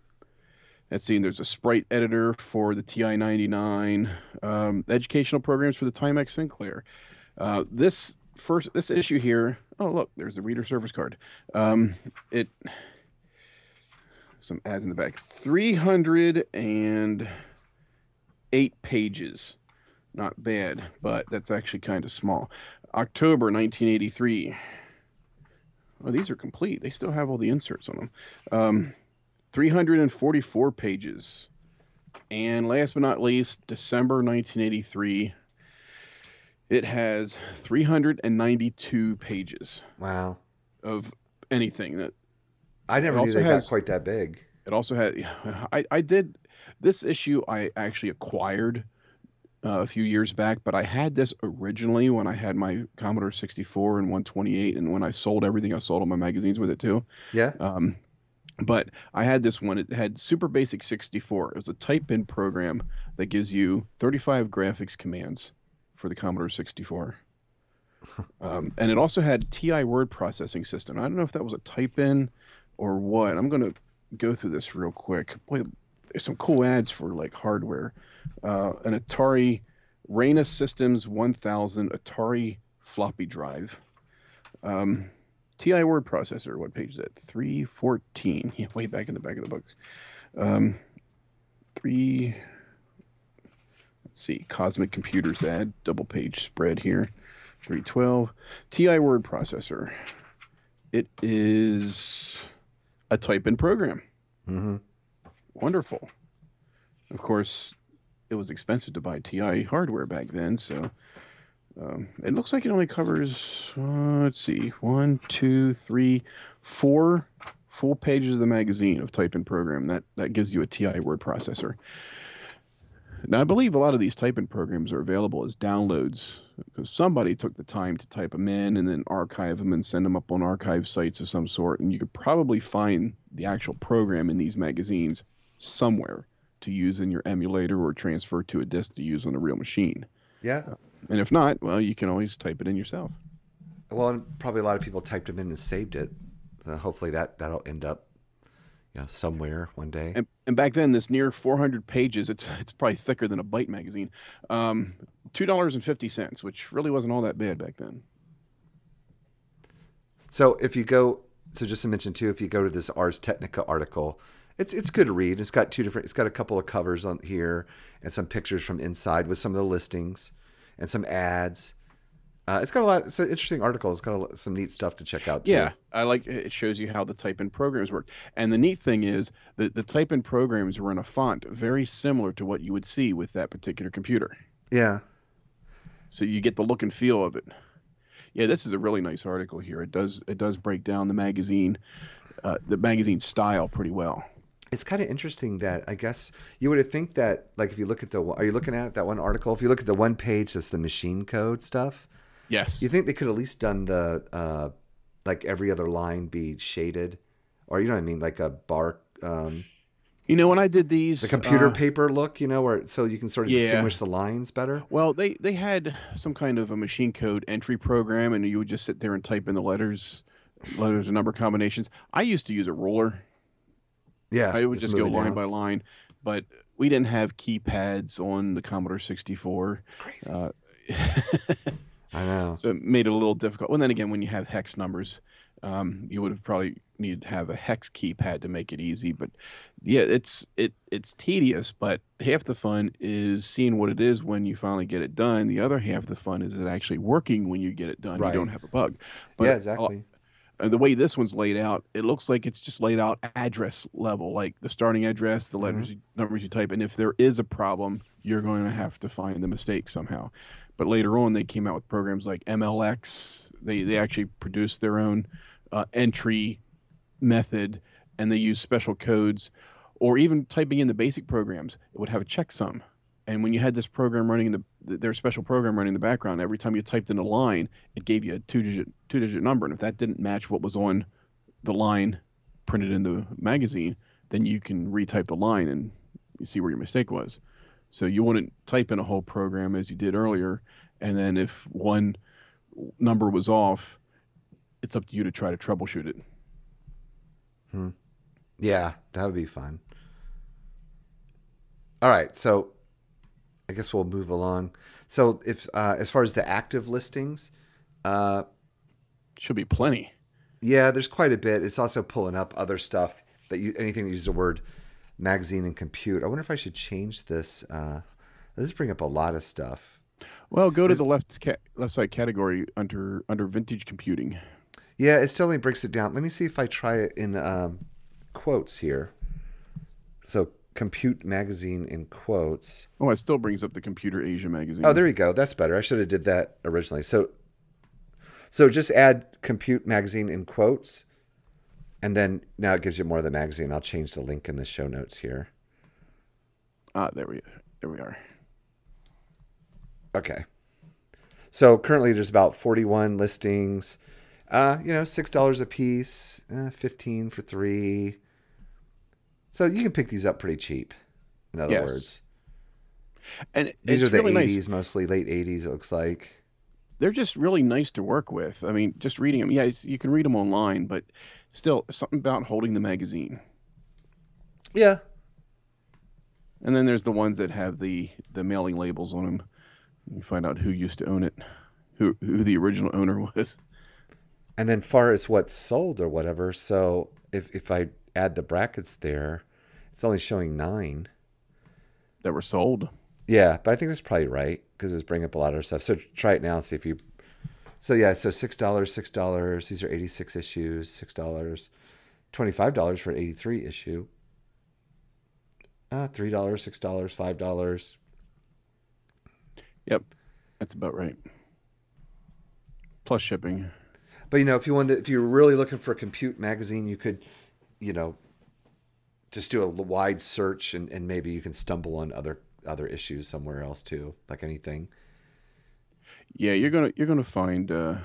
Let's see. There's a sprite editor for the TI-99, um, educational programs for the Timex Sinclair. Uh, this first this issue here. Oh, look, there's the reader service card. Um, it some ads in the back. 308 pages. Not bad, but that's actually kind of small. October 1983. Oh, these are complete. They still have all the inserts on them. Um, 344 pages. And last but not least, December 1983. It has 392 pages Wow. of anything that I never knew they has- got quite that big. It also had. I I did this issue. I actually acquired uh, a few years back, but I had this originally when I had my Commodore 64 and 128, and when I sold everything, I sold all my magazines with it too. Yeah. Um, but I had this one. It had Super Basic 64. It was a type-in program that gives you 35 graphics commands for the Commodore 64. Um, and it also had TI word processing system. I don't know if that was a type-in or what. I'm gonna go through this real quick. Boy, there's some cool ads for like hardware. Uh, an Atari Rana Systems 1000 Atari floppy drive. Um, TI word processor. What page is that? 314. Yeah, way back in the back of the book. Um, three. Let's see. Cosmic Computers ad. Double page spread here. 312. TI word processor. It is a type in program. Mm-hmm. Wonderful. Of course, it was expensive to buy TI hardware back then, so um, it looks like it only covers. Uh, let's see, one, two, three, four full pages of the magazine of type in program. That that gives you a TI word processor. Now, I believe a lot of these type in programs are available as downloads because somebody took the time to type them in and then archive them and send them up on archive sites of some sort. And you could probably find the actual program in these magazines somewhere to use in your emulator or transfer to a disk to use on a real machine. Yeah. And if not, well, you can always type it in yourself. Well, and probably a lot of people typed them in and saved it. So hopefully that that'll end up, you know, somewhere one day. And, and back then, this near 400 pages, it's it's probably thicker than a Byte magazine. Um, Two dollars and fifty cents, which really wasn't all that bad back then. So if you go, so just to mention too, if you go to this Ars Technica article, it's it's good to read. It's got two different. It's got a couple of covers on here and some pictures from inside with some of the listings and some ads. Uh, it's got a lot. It's an interesting article. It's got lot- some neat stuff to check out. Too. Yeah, I like it shows you how the type in programs work. And the neat thing is that the type in programs were in a font very similar to what you would see with that particular computer. Yeah. So you get the look and feel of it. Yeah, this is a really nice article here. It does it does break down the magazine, uh, the magazine style pretty well. It's kind of interesting that I guess you would think that like if you look at the are you looking at that one article? If you look at the one page that's the machine code stuff, Yes. you think they could at least done the uh, like every other line be shaded, or you know what I mean, like a bar, um, You know, when I did these, the computer uh, paper look, you know, where so you can sort of Yeah. distinguish the lines better. Well, they they had some kind of a machine code entry program, and you would just sit there and type in the letters, letters and number combinations. I used to use a ruler. Yeah, I would just, go line down. by line, but we didn't have keypads on the Commodore 64. It's crazy. Uh, I know. so it made it a little difficult. Well, then again, when you have hex numbers, um, you would have probably needed to have a hex keypad to make it easy. But yeah, it's it it's tedious. But half the fun is seeing what it is when you finally get it done. The other half of the fun is it actually working when you get it done. Right. You don't have a bug. But yeah, exactly. Uh, the way this one's laid out, it looks like it's just laid out address level, like the starting address, the letters, you- numbers you type, and if there is a problem, you're going to have to find the mistake somehow. But later on, they came out with programs like MLX. They they actually produced their own uh, entry method, and they use special codes, or even typing in the basic programs, it would have a checksum. And when you had this program running in the their special program running in the background, every time you typed in a line, it gave you a two digit two digit number. And if that didn't match what was on the line printed in the magazine, then you can retype the line and you see where your mistake was. So you wouldn't type in a whole program as you did earlier, and then if one number was off, it's up to you to try to troubleshoot it. Hmm. Yeah, that would be fun. All right, so I guess we'll move along. So if uh, as far as the active listings, uh, Should be plenty. yeah, there's quite a bit. It's also pulling up other stuff that you anything that uses the word magazine and compute. I wonder if I should change this. Uh, let's bring up a lot of stuff. Well, go to the left ca- left side category under under vintage computing. Yeah, it still only breaks it down. Let me see if I try it in um, quotes here. So, Compute Magazine in quotes. Oh, it still brings up the Computer Asia magazine. Oh, there you go. That's better. I should have did that originally. So, so just add Compute Magazine in quotes, and then now it gives you more of the magazine. I'll change the link in the show notes here. Ah, there we there we are. Okay. So currently there's about 41 listings. Uh, you know, six dollars a piece, uh, fifteen for three. So you can pick these up pretty cheap. In other Yes. words, And these are the really 80s, nice. mostly late 80s. It looks like. They're just really nice to work with. I mean, just reading them. Yeah, you can read them online, but still, something about holding the magazine. Yeah. And then there's the ones that have the the mailing labels on them. You find out who used to own it, who who the original owner was. And then far as what's sold or whatever. So if if I add the brackets there, it's only showing nine. that were sold. Yeah, but I think that's probably right because it's bringing up a lot of stuff. So try it now. See if you. So yeah, so six dollars, six dollars. These are eighty-six issues. Six dollars, twenty-five dollars for an eighty-three issue. Uh, three dollars, six dollars, five dollars. Yep, that's about right. Plus shipping. But you know, if you wanted, if you're really looking for a compute magazine, you could, you know, just do a wide search and, and maybe you can stumble on other other issues somewhere else too, like anything. Yeah, you're gonna you're gonna find. Uh,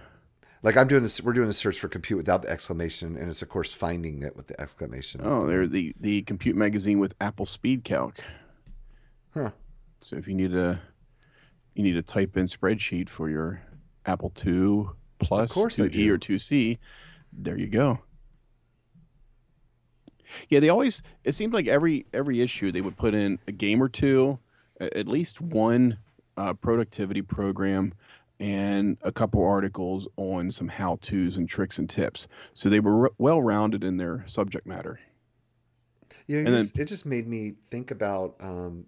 Like I'm doing this, we're doing a search for compute without the exclamation, and it's of course finding it with the exclamation. oh, they're the the Compute magazine with Apple Speed Calc. Huh. So if you need a you need a type in spreadsheet for your Apple II Plus, course 2E or 2C, there you go. Yeah, they always it seemed like every every issue they would put in a game or two, at least one uh, productivity program and a couple articles on some how-tos and tricks and tips. So they were well rounded in their subject matter. You know, And it, then- just, it just made me think about, um,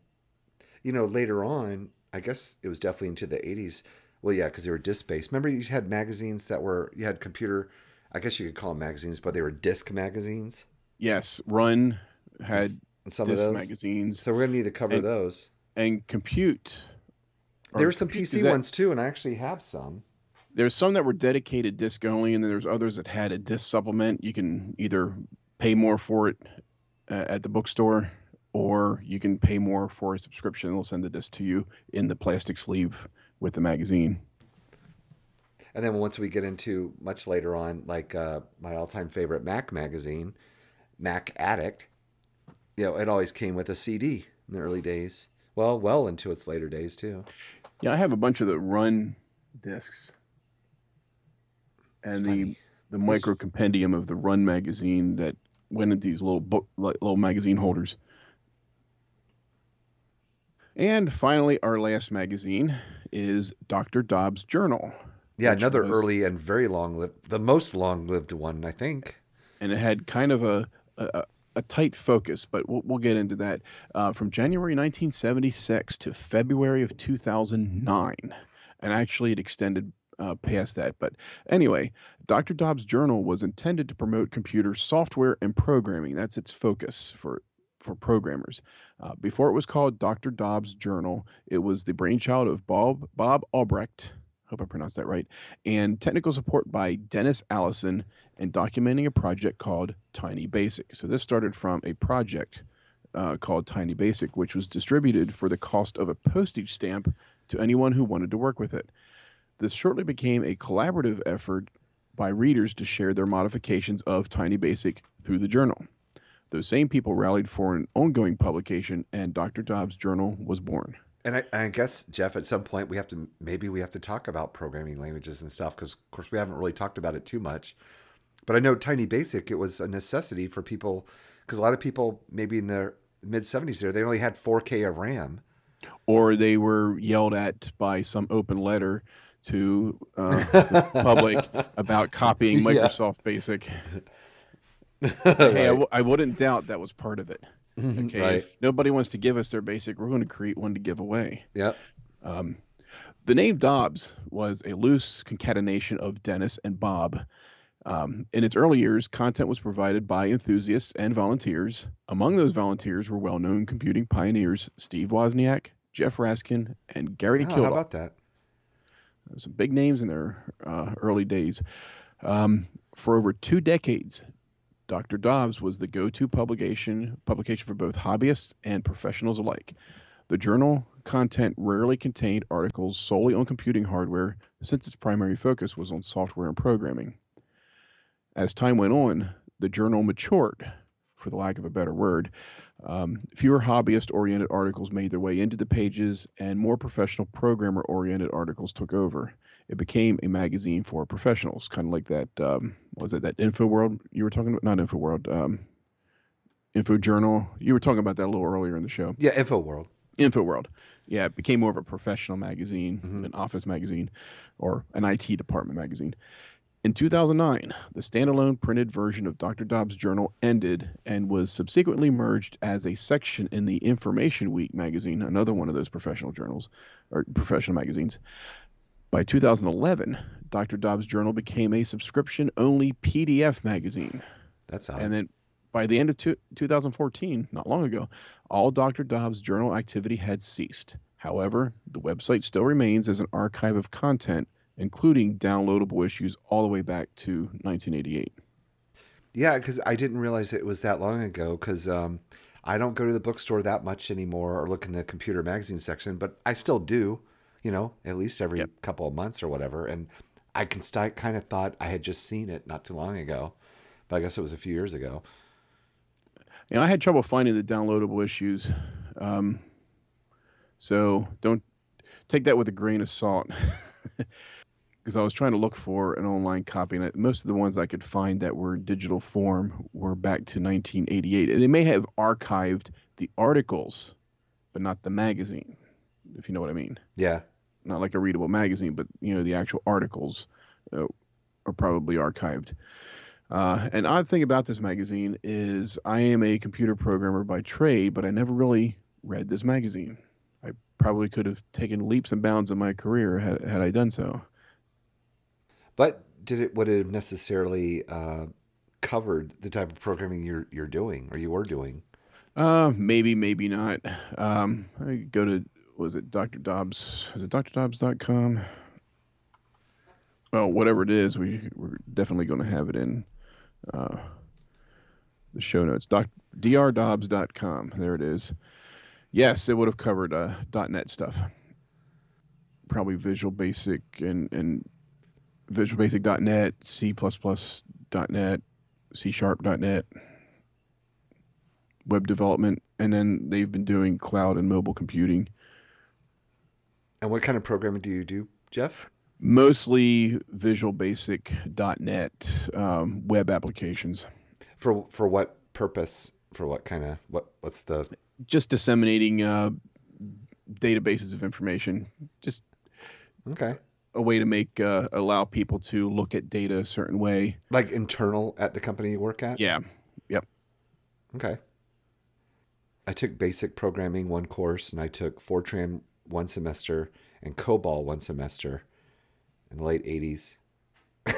you know, later on. I guess it was definitely into the '80s. Well, yeah, because they were disc based. Remember, you had magazines that were you had computer. I guess you could call them magazines, but they were disc magazines. Yes, Run had some of those. magazines So we're gonna need to cover And- those. and Compute. There were some PC Gazette- ones too, and I actually have some. There's some that were dedicated disc only, and then there's others that had a disc supplement. You can either pay more for it uh, at the bookstore, or you can pay more for a subscription. They'll send the disc to you in the plastic sleeve with the magazine. And then once we get into much later on, like uh, my all-time favorite Mac magazine, Mac Addict, you know, it always came with a CD in the early days. Well, well into its later days too. Yeah, I have a bunch of the Run discs, and the the micro compendium of the Run magazine that went into these little book, like little magazine holders. And finally, our last magazine is Dr. Dobb's Journal. Yeah, another was- early and very long-lived, the most long-lived one, I think. and it had kind of a a, a tight focus, but we'll, we'll get into that. Uh, from January 1976 to February of 2009, and actually it extended uh, past that. But anyway, Dr. Dobb's Journal was intended to promote computer software and programming. That's its focus for for programmers. Uh, before it was called Dr. Dobb's Journal, it was the brainchild of Bob Bob Albrecht. Hope I pronounced that right. And technical support by Dennis Allison and documenting a project called Tiny Basic. So this started from a project uh, called Tiny Basic, which was distributed for the cost of a postage stamp to anyone who wanted to work with it. This shortly became a collaborative effort by readers to share their modifications of Tiny Basic through the journal. Those same people rallied for an ongoing publication, and Dr. Dobb's journal was born. And I, I guess Jeff, at some point we have to maybe we have to talk about programming languages and stuff because of course we haven't really talked about it too much. But I know Tiny Basic it was a necessity for people because a lot of people maybe in the mid '70s there they only had 4K of RAM. Or they were yelled at by some open letter to uh, the public about copying Yeah. Microsoft Basic. Hey, I, Right. w- I wouldn't doubt that was part of it. Okay, Right. if nobody wants to give us their basic, we're going to create one to give away. Yep. Um, the name Dobbs was a loose concatenation of Dennis and Bob. Um, in its early years, content was provided by enthusiasts and volunteers. Among those volunteers were well known computing pioneers Steve Wozniak, Jeff Raskin, and Gary Oh, how about that? some big names in their uh, early days. Um, for over two decades, Dr. Dobb's was the go-to publication publication for both hobbyists and professionals alike. The journal content rarely contained articles solely on computing hardware, since its primary focus was on software and programming. As time went on, the journal matured, for the lack of a better word. Um, fewer hobbyist oriented articles made their way into the pages, and more professional programmer oriented articles took over. It became a magazine for professionals, kind of like that. Um, was it that Info World you were talking about? Not Info World, um, Info Journal. You were talking about that a little earlier in the show. Yeah, Info World. Info World. Yeah, it became more of a professional magazine, Mhm. an office magazine, or an IT department magazine. In 2009, the standalone printed version of Dr. Dobb's journal ended and was subsequently merged as a section in the Information Week magazine, another one of those professional journals or professional magazines. By 2011, Dr. Dobb's journal became a subscription only PDF magazine. That's odd. And then by the end of two, 2014, not long ago, all Dr. Dobb's journal activity had ceased. However, the website still remains as an archive of content, including downloadable issues all the way back to 1988. Yeah, because I didn't realize it was that long ago. Because um, I don't go to the bookstore that much anymore, or look in the computer magazine section, but I still do. You know, at least every Yep. couple of months or whatever. And I can st- kind of thought I had just seen it not too long ago, but I guess it was a few years ago. And I had trouble finding the downloadable issues. Um, so don't take that with a grain of salt. Because I was trying to look for an online copy, and most of the ones I could find that were in digital form were back to 1988. And they may have archived the articles, but not the magazine, if you know what I mean. Yeah. Not like a readable magazine, but you know the actual articles uh, are probably archived. Uh, an odd thing about this magazine is I am a computer programmer by trade, but I never really read this magazine. I probably could have taken leaps and bounds in my career had, had I done so. But did it would it have necessarily uh, covered the type of programming you're you're doing or you were doing? Uh, maybe, maybe not. Um, I go to was it Dr. Dobb's? Is it drdobbs.com? Well, whatever it is, we we're definitely going to have it in uh, the show notes. Doc, drdobbs.com. There it is. Yes, it would have covered uh, .NET stuff. Probably Visual Basic and and Visual Basic.NET, C++.NET, C Sharp.NET web development, and then they've been doing cloud and mobile computing, And what kind of programming do you do, Jeff? mostly Visual Basic.NET um, web applications, For for what purpose? For what kind of what what's the? Just disseminating uh, databases of information, just okay a way to make uh, allow people to look at data a certain way. like internal at the company you work at? Yeah, Yep. Okay. I took basic programming one course, and I took Fortran one semester and COBOL one semester in the late '80s.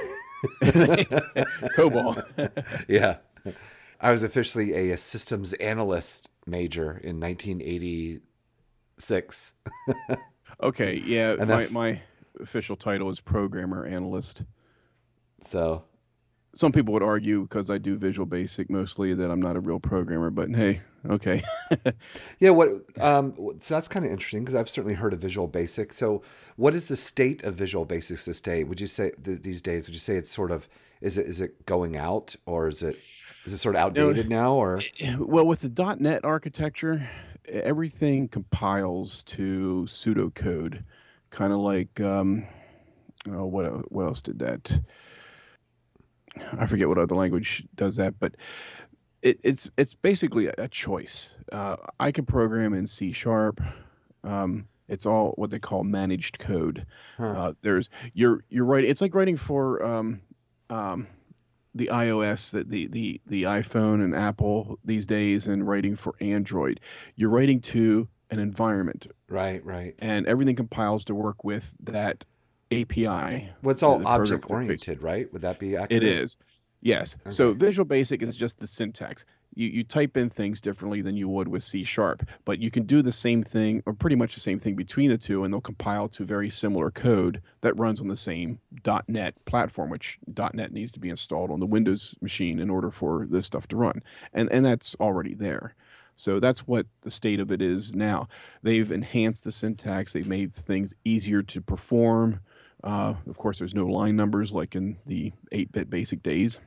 COBOL. yeah. I was officially a, systems analyst major in 1986. okay, yeah. And my my official title is programmer analyst. So, some people would argue because I do Visual Basic mostly that I'm not a real programmer, but hey, okay. yeah, what um so that's kind of interesting because I've certainly heard of Visual Basic. So, what is the state of Visual Basics this day? Would you say th- these days would you say it's sort of is it is it going out or is it is it sort of outdated now or well, with the .NET architecture, everything compiles to pseudocode, kind of like um, oh, what what else did that? I forget what other language does that, but it, it's it's basically a, choice. Uh, I can program in C sharp. Um, it's all what they call managed code. Huh. Uh, there's you're you're right. It's like writing for um, um, the iOS, that the the the iPhone and Apple these days, and writing for Android. You're writing to an environment, right, right. and everything compiles to work with that API. Well, it's all object oriented, right? Would that be accurate? It is. Yes. So Visual Basic is just the syntax. You you type in things differently than you would with C sharp, but you can do the same thing or pretty much the same thing between the two, and they'll compile to very similar code that runs on the same .NET platform, which .NET needs to be installed on the Windows machine in order for this stuff to run, and and that's already there. So that's what the state of it is now. They've enhanced the syntax. They've made things easier to perform. Uh, of course, there's no line numbers like in the 8-bit basic days.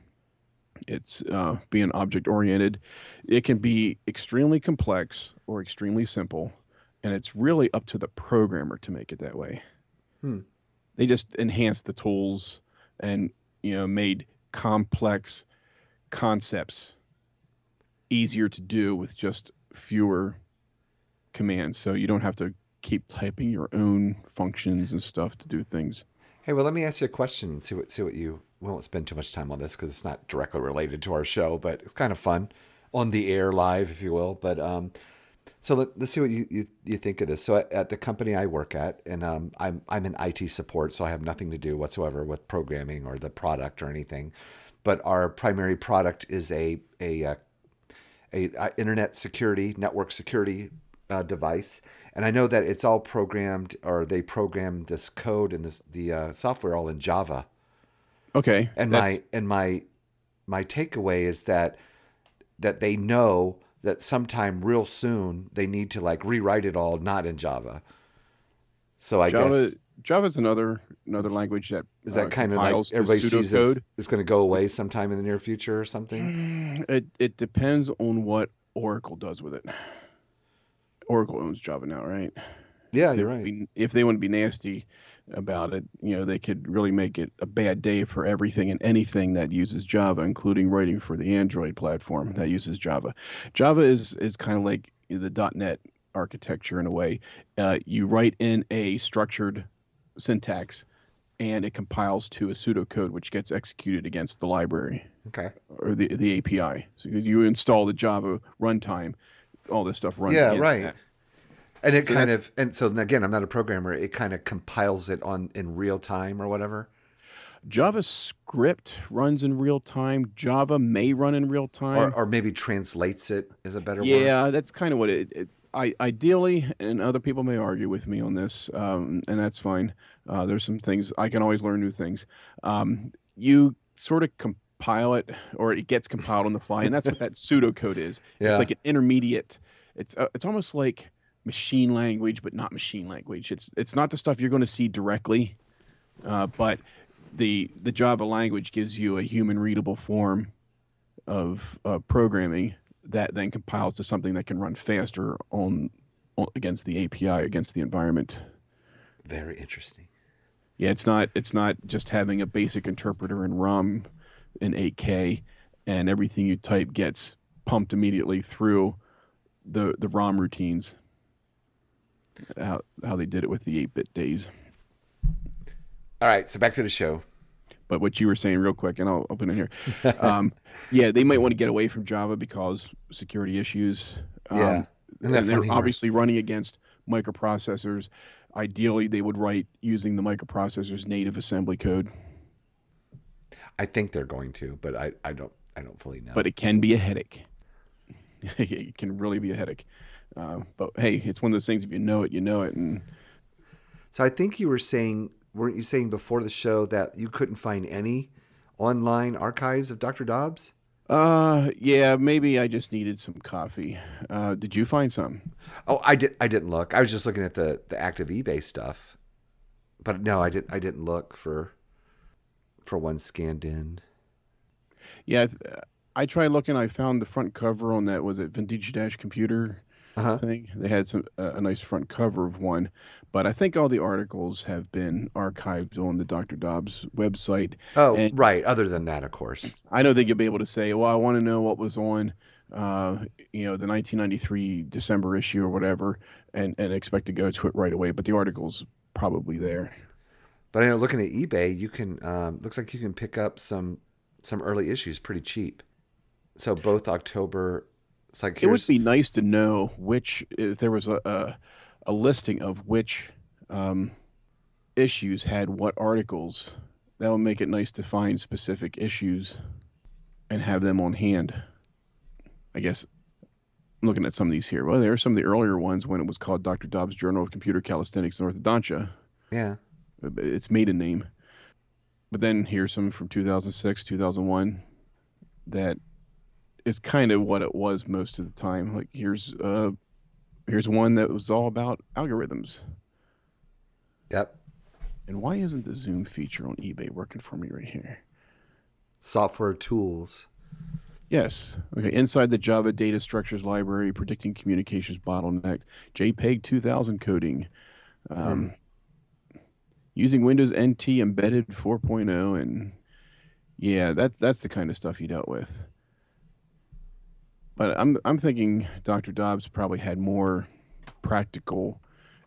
It's uh, being object oriented. It can be extremely complex or extremely simple, and it's really up to the programmer to make it that way. Hmm. They just enhanced the tools and you know made complex concepts easier to do with just fewer commands. So you don't have to keep typing your own functions and stuff to do things. Hey, well, let me ask you a question and see what see what you. We won't spend too much time on this because it's not directly related to our show, but it's kind of fun on the air live, if you will. But um, so let, let's see what you, you, you think of this. So at, at the company I work at, and um, I'm I'm in IT support, so I have nothing to do whatsoever with programming or the product or anything. But our primary product is a a, uh a, uh internet security network security uh, device, and I know that it's all programmed or they program this code and this, the uh, software all in Java. Okay. And that's- my and my my takeaway is that that they know that sometime real soon they need to like rewrite it all not in Java. So I Java guess Java's another another language that is that uh, kind of like everybody sees it's, it's going to go away sometime in the near future or something. It it depends on what Oracle does with it. Oracle owns Java now, right? Yeah, If they you're right. be- if they want to be nasty about it, you know, they could really make it a bad day for everything and anything that uses Java, including writing for the Android platform that uses Java. Java is is kind of like the .NET architecture in a way. Uh, you write in a structured syntax, and it compiles to a pseudocode which gets executed against the library Okay. or the the API. So you install the Java runtime, all this stuff runs. Yeah, right. that. And it So kind of and so again, I'm not a programmer. It kind of compiles it on in real time or whatever. JavaScript runs in real time. Java may run in real time. or maybe translates it is a better word. yeah, that's kind of what it, it. I ideally, and other people may argue with me on this, um, and that's fine. Uh, there's some things I can always learn new things. Um, you sort of compile it, or it gets compiled on the fly, and that's what that pseudocode is. Yeah. It's like an intermediate. It's uh, it's almost like machine language, but not machine language. It's it's not the stuff you're going to see directly, uh, but the the Java language gives you a human readable form of uh, programming that then compiles to something that can run faster on, on against the API against the environment. Very interesting. Yeah, it's not it's not just having a basic interpreter in ROM in 8K and everything you type gets pumped immediately through the the ROM routines. How how they did it with the 8-bit days. All right, so back to the show. But what you were saying, real quick, and I'll open it here. Um, yeah, they might want to get away from Java because security issues. Um, Yeah. And they're obviously running against microprocessors. Ideally, they would write using the microprocessor's native assembly code, I think they're going to, but I, I don't I don't fully know. but it can be a headache. it can really be a headache. Uh, but hey, it's one of those things. If you know it, you know it, and so I think you were saying weren't you saying before the show that you couldn't find any online archives of Dr. Dobb's? uh, yeah, maybe I just needed some coffee. Uh, did you find some? Oh, I did I didn't look. I was just looking at the the active eBay stuff. But no, I didn't I didn't look for for one scanned in. Yeah, I tried looking. I found the front cover on that was it Vintage Dash Computer Uh-huh. thing. They had some uh, a nice front cover of one, but I think all the articles have been archived on the Dr. Dobb's website. Oh, And- right. Other than that, of course. I don't think you'll be able to say, "Well, I want to know what was on." Uh, you know, the 1993 December issue or whatever, and, and expect to go to it right away. But the article's probably there. But I know looking at eBay, you can um, looks like you can pick up some some early issues pretty cheap. So both October. It's like It would be nice to know which, if there was a a, a listing of which um, issues had what articles. That would make it nice to find specific issues and have them on hand. I guess I'm looking at some of these here. Well, there are some of the earlier ones when it was called Dr. Dobb's Journal of Computer Calisthenics and Orthodontia. Yeah. Its maiden name. But then here's some from 2006, 2001 that is kind of what it was most of the time. Like here's uh here's one that was all about algorithms. Yep. And why isn't the Zoom feature on eBay working for me right here? Software tools. Yes. Okay. Inside the Java data structures library, predicting communications bottleneck, JPEG 2000 coding, um, using Windows NT embedded 4.0, and yeah, that's that's the kind of stuff you dealt with. But I'm I'm thinking Dr. Dobb's probably had more practical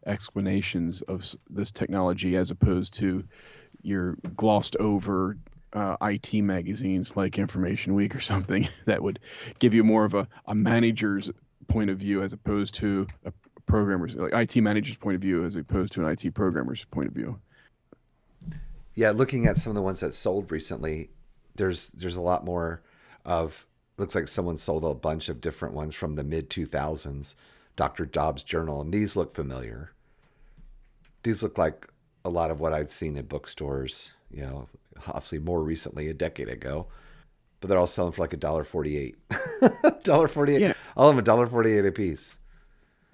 explanations of this technology as opposed to your glossed over uh, IT magazines like Information Week or something that would give you more of a, a manager's point of view as opposed to a programmer's like IT manager's point of view as opposed to an IT programmer's point of view. Yeah, looking at some of the ones that sold recently, there's there's a lot more of looks like someone sold a bunch of different ones from the mid 2000s, Dr. Dobb's Journal, and these look familiar. These look like a lot of what I'd seen in bookstores, you know, obviously more recently, a decade ago. But they're all selling for like a dollar forty-eight. Dollar forty-eight. Yeah. All of them a dollar forty-eight a piece.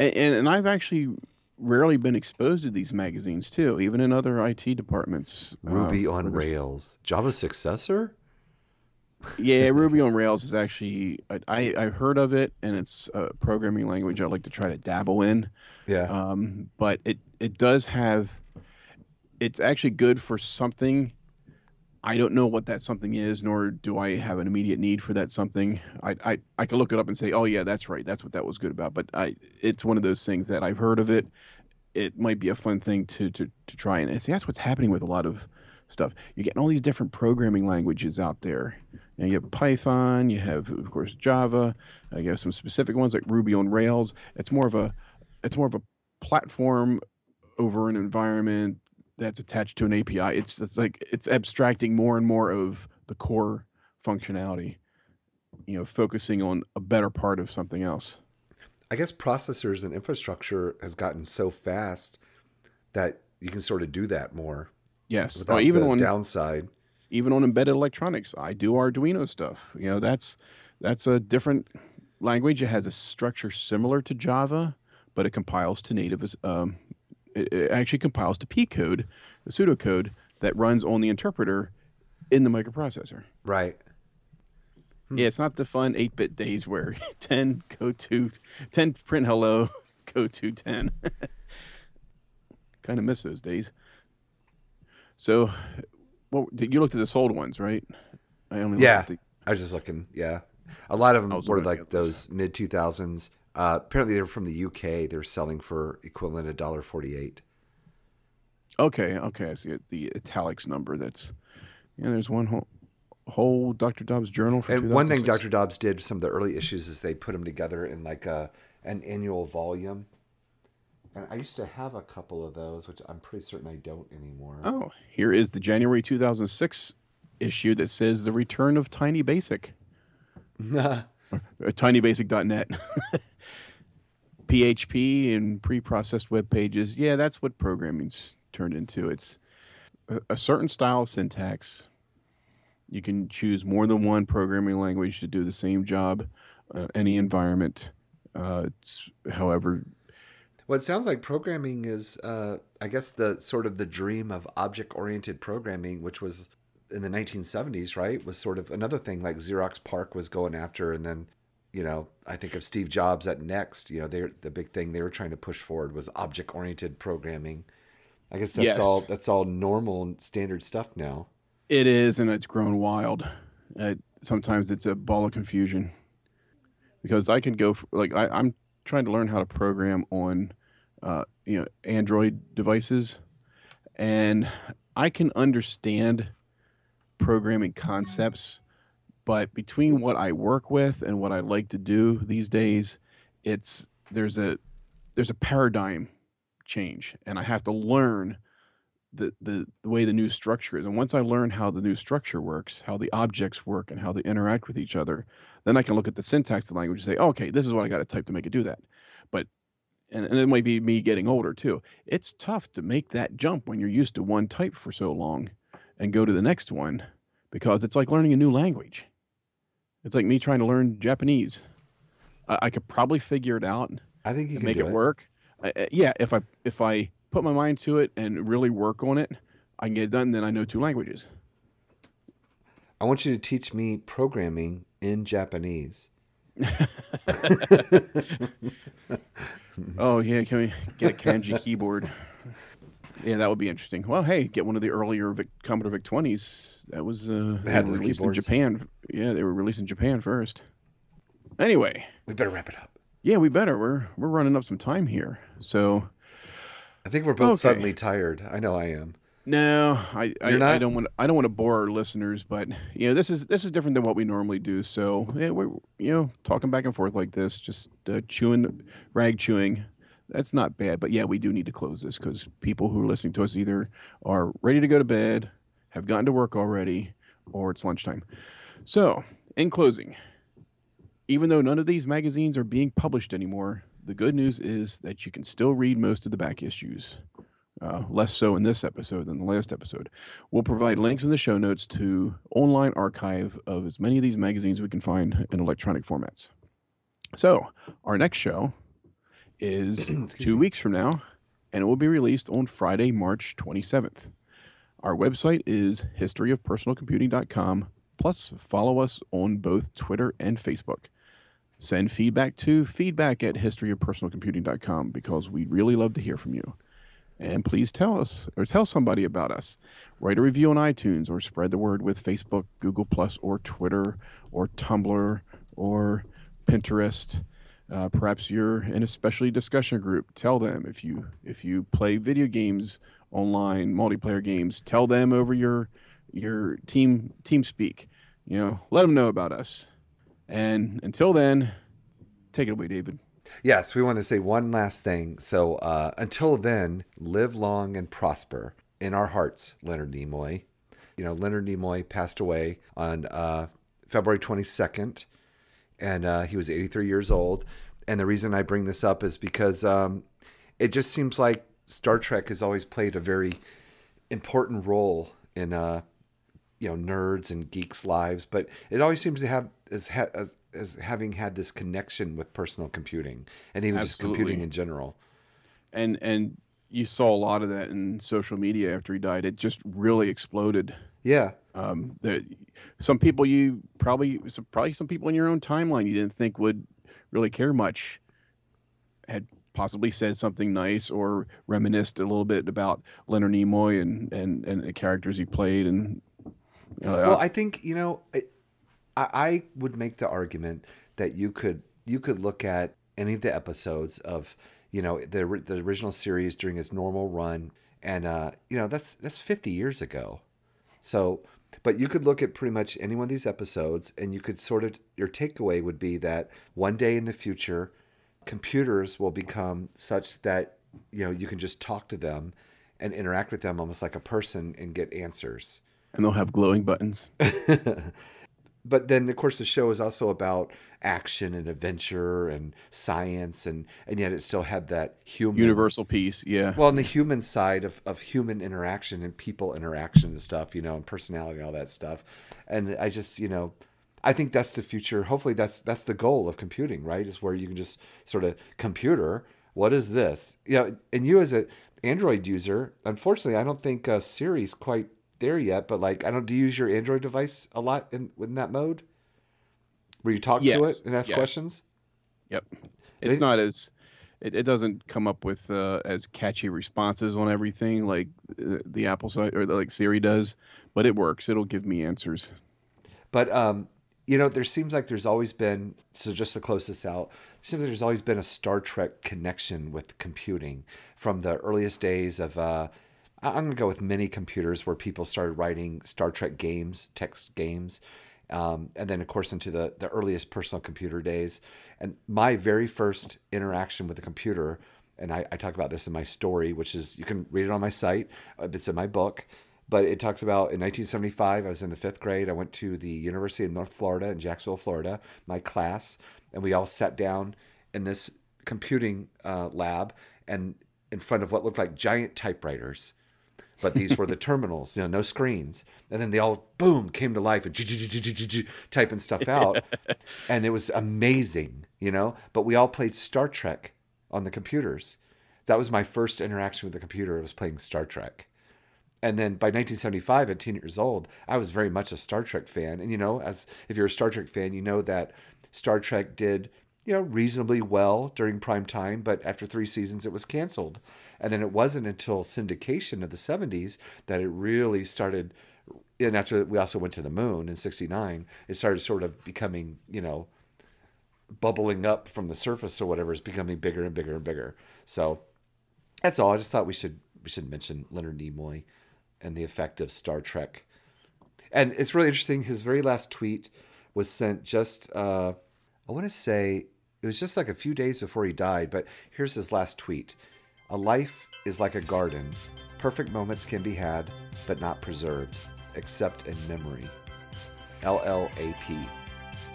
And, and and I've actually rarely been exposed to these magazines too, even in other IT departments. uh, Ruby on Rails. Java successor? Yeah, Ruby on Rails is actually I, I heard of it, and it's a programming language I like to try to dabble in. Yeah. Um, but it it does have it's actually good for something. I don't know what that something is, nor do I have an immediate need for that something. I I I can look it up and say, oh yeah, that's right, that's what that was good about. But I it's one of those things that I've heard of it. It might be a fun thing to to to try and see. That's what's happening with a lot of stuff. You're getting all these different programming languages out there. And you have Python, you have of course Java, uh, you have some specific ones like Ruby on Rails. It's more of a it's more of a platform over an environment that's attached to an API. It's it's like it's abstracting more and more of the core functionality. You know, focusing on a better part of something else. I guess processors and infrastructure has gotten so fast that you can sort of do that more Yes. Well, even the on downside. even on embedded electronics, I do Arduino stuff. You know, that's that's a different language. It has a structure similar to Java, but it compiles to native. Um, it, it actually compiles to P code, the pseudocode that runs on the interpreter in the microprocessor. Right. Yeah, it's not the fun 8-bit days where 10 go to 10 print hello go to 10. kind of miss those days. So, well, did- you looked at the sold ones, right? I only looked Yeah. at the, I was just looking. Yeah. A lot of them were like those mid 2000s. Uh, apparently, they're from the UK. They're selling for equivalent of dollar forty-eight. Okay, okay, I see it. The italics number. That's yeah. There's one whole whole Dr. Dobb's journal And one thing Dr. Dobb's did some of the early issues is they put them together in like a an annual volume. And I used to have a couple of those, which I'm pretty certain I don't anymore. Oh, here is the January 2006 issue that says the return of Tiny Basic. uh, tinybasic.net. PHP and pre-processed web pages. Yeah, that's what programming's turned into. It's a, a certain style of syntax. You can choose more than one programming language to do the same job, uh, any environment. Uh, it's, however, Well, it sounds like programming is, uh, I guess, the sort of the dream of object-oriented programming, which was in the 1970s, right? Was sort of another thing like Xerox PARC was going after, and then, you know, I think of Steve Jobs at Next. You know, they the big thing they were trying to push forward was object-oriented programming. I guess that's Yes. all. That's all normal and standard stuff now. It is, and it's grown wild. Uh, sometimes it's a ball of confusion because I can go f like I, I'm trying to learn how to program on, uh, you know, Android devices, and I can understand programming concepts, but between what I work with and what I like to do these days, it's there's a there's a paradigm change, and I have to learn the, the the way the new structure is. And once I learn how the new structure works, how the objects work, and how they interact with each other, then I can look at the syntax of the language and say, okay, this is what I got to type to make it do that. But and, and it might be me getting older too. It's tough to make that jump when you're used to one type for so long and go to the next one because it's like learning a new language. It's like me trying to learn Japanese. I, I could probably figure it out I think you can make do it, work. I- yeah, if I if I put my mind to it and really work on it, I can get it done. Then I know two languages. I want you to teach me programming in Japanese. Oh yeah, can we get a kanji keyboard? Yeah, that would be interesting. Well, hey, get one of the earlier Vic, Commodore VIC twenties. That was uh, They had released in. Japan. Yeah, they were released in Japan first. Anyway, We better wrap it up. yeah, we better. We're we're running up some time here. So I think we're both Okay. suddenly tired. I know I am. No, I I, I don't want I don't want to bore our listeners, but you know this is this is different than what we normally do. So yeah, we're you know talking back and forth like this, just uh, chewing rag chewing. That's not bad, but yeah, we do need to close this because people who are listening to us either are ready to go to bed, have gotten to work already, or it's lunchtime. So, in closing, even though none of these magazines are being published anymore, the good news is that you can still read most of the back issues. Uh, less so in this episode than the last episode. We'll provide links in the show notes to online archive of as many of these magazines we can find in electronic formats. So, our next show is two weeks from now, and it will be released on Friday, March 27th. Our website is historyofpersonalcomputing.com. Plus, follow us on both Twitter and Facebook. Send feedback to feedback at historyofpersonalcomputing.com because we'd really love to hear from you. And please tell us or tell somebody about us. Write a review on iTunes or spread the word with Facebook, Google Plus, or Twitter, or Tumblr, or Pinterest. Uh, perhaps you're in a specialty discussion group. Tell them if you if you play video games online, multiplayer games. Tell them over your your team team speak. You know, let them know about us. And until then, take it away, David. Yes, we want to say one last thing. So uh, until then, live long and prosper in our hearts, Leonard Nimoy. You know, Leonard Nimoy passed away on uh, February 22nd, and uh, he was 83 years old. And the reason I bring this up is because um, it just seems like Star Trek has always played a very important role in uh, you know nerds and geeks' lives, but it always seems to have as ha- as, having had this connection with personal computing and even just computing in general. and and you saw a lot of that in social media after he died. It just really exploded. Yeah, Um, some people you probably some, probably some people in your own timeline you didn't think would really care much had possibly said something nice or reminisced a little bit about Leonard Nimoy and and and the characters he played and. Uh, well, I think you know, I, I I would make the argument that you could you could look at any of the episodes of you know the the original series during its normal run, and uh, you know that's that's fifty years ago. So, but you could look at pretty much any one of these episodes, and you could sort of your takeaway would be that one day in the future, computers will become such that you know you can just talk to them and interact with them almost like a person and get answers. and they'll have glowing buttons. but then of course the show is also about action and adventure and science and and yet it still had that human Universal piece, yeah. well on the human side of, of human interaction and people interaction and stuff you know and personality and all that stuff. And i just you know i think that's the future. Hopefully that's that's the goal of computing right? Is where you can just sort of computer what is this? You know and you as an android user unfortunately i don't think uh, siri's quite there yet but like i don't do you use your android device a lot in in that mode where you talk to it and ask yes. questions Yep. It's They- not as it, it doesn't come up with uh, as catchy responses on everything like the, the Apple side or like Siri does, but it works. It'll give me answers. But um, you know, there seems like there's always been so just to close this out, seems like there's always been a Star Trek connection with computing from the earliest days of uh I'm gonna go with mini computers where people started writing Star Trek games, text games. Um, and then of course into the, the earliest personal computer days. And my very first interaction with a computer and I, I talk about this in my story, which is you can read it on my site. Uh, It's in my book, but it talks about in 1975. I was in the fifth grade. I went to the University of North Florida in Jacksonville, Florida. My class, and we all sat down in this computing uh, lab and in front of what looked like giant typewriters but these were the terminals, you know, no screens. And then they all boom came to life and typing stuff out, and it was amazing, you know. But we all played Star Trek on the computers. That was my first interaction with the computer. I was playing Star Trek. And then by 1975, at 10 years old, I was very much a Star Trek fan. And you know, as if you're a Star Trek fan, you know that Star Trek did, you know, reasonably well during prime time, but after three seasons, it was canceled. And then it wasn't until syndication of the 70s that it really started. And after we also went to the moon in 69, it started sort of becoming, you know, bubbling up from the surface or whatever is becoming bigger and bigger and bigger. So that's all. I just thought we should we should mention Leonard Nimoy and the effect of Star Trek. And it's really interesting. His very last tweet was sent just uh, I want to say it was just like a few days before he died. But here's his last tweet: "A life is like a garden. Perfect moments can be had, but not preserved, except in memory." LLAP,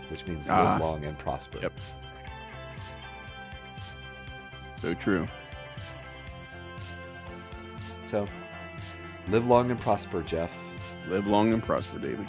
which means Ah. live long and prosper. Yep. So true. So, live long and prosper, Jeff. Live long and prosper, David.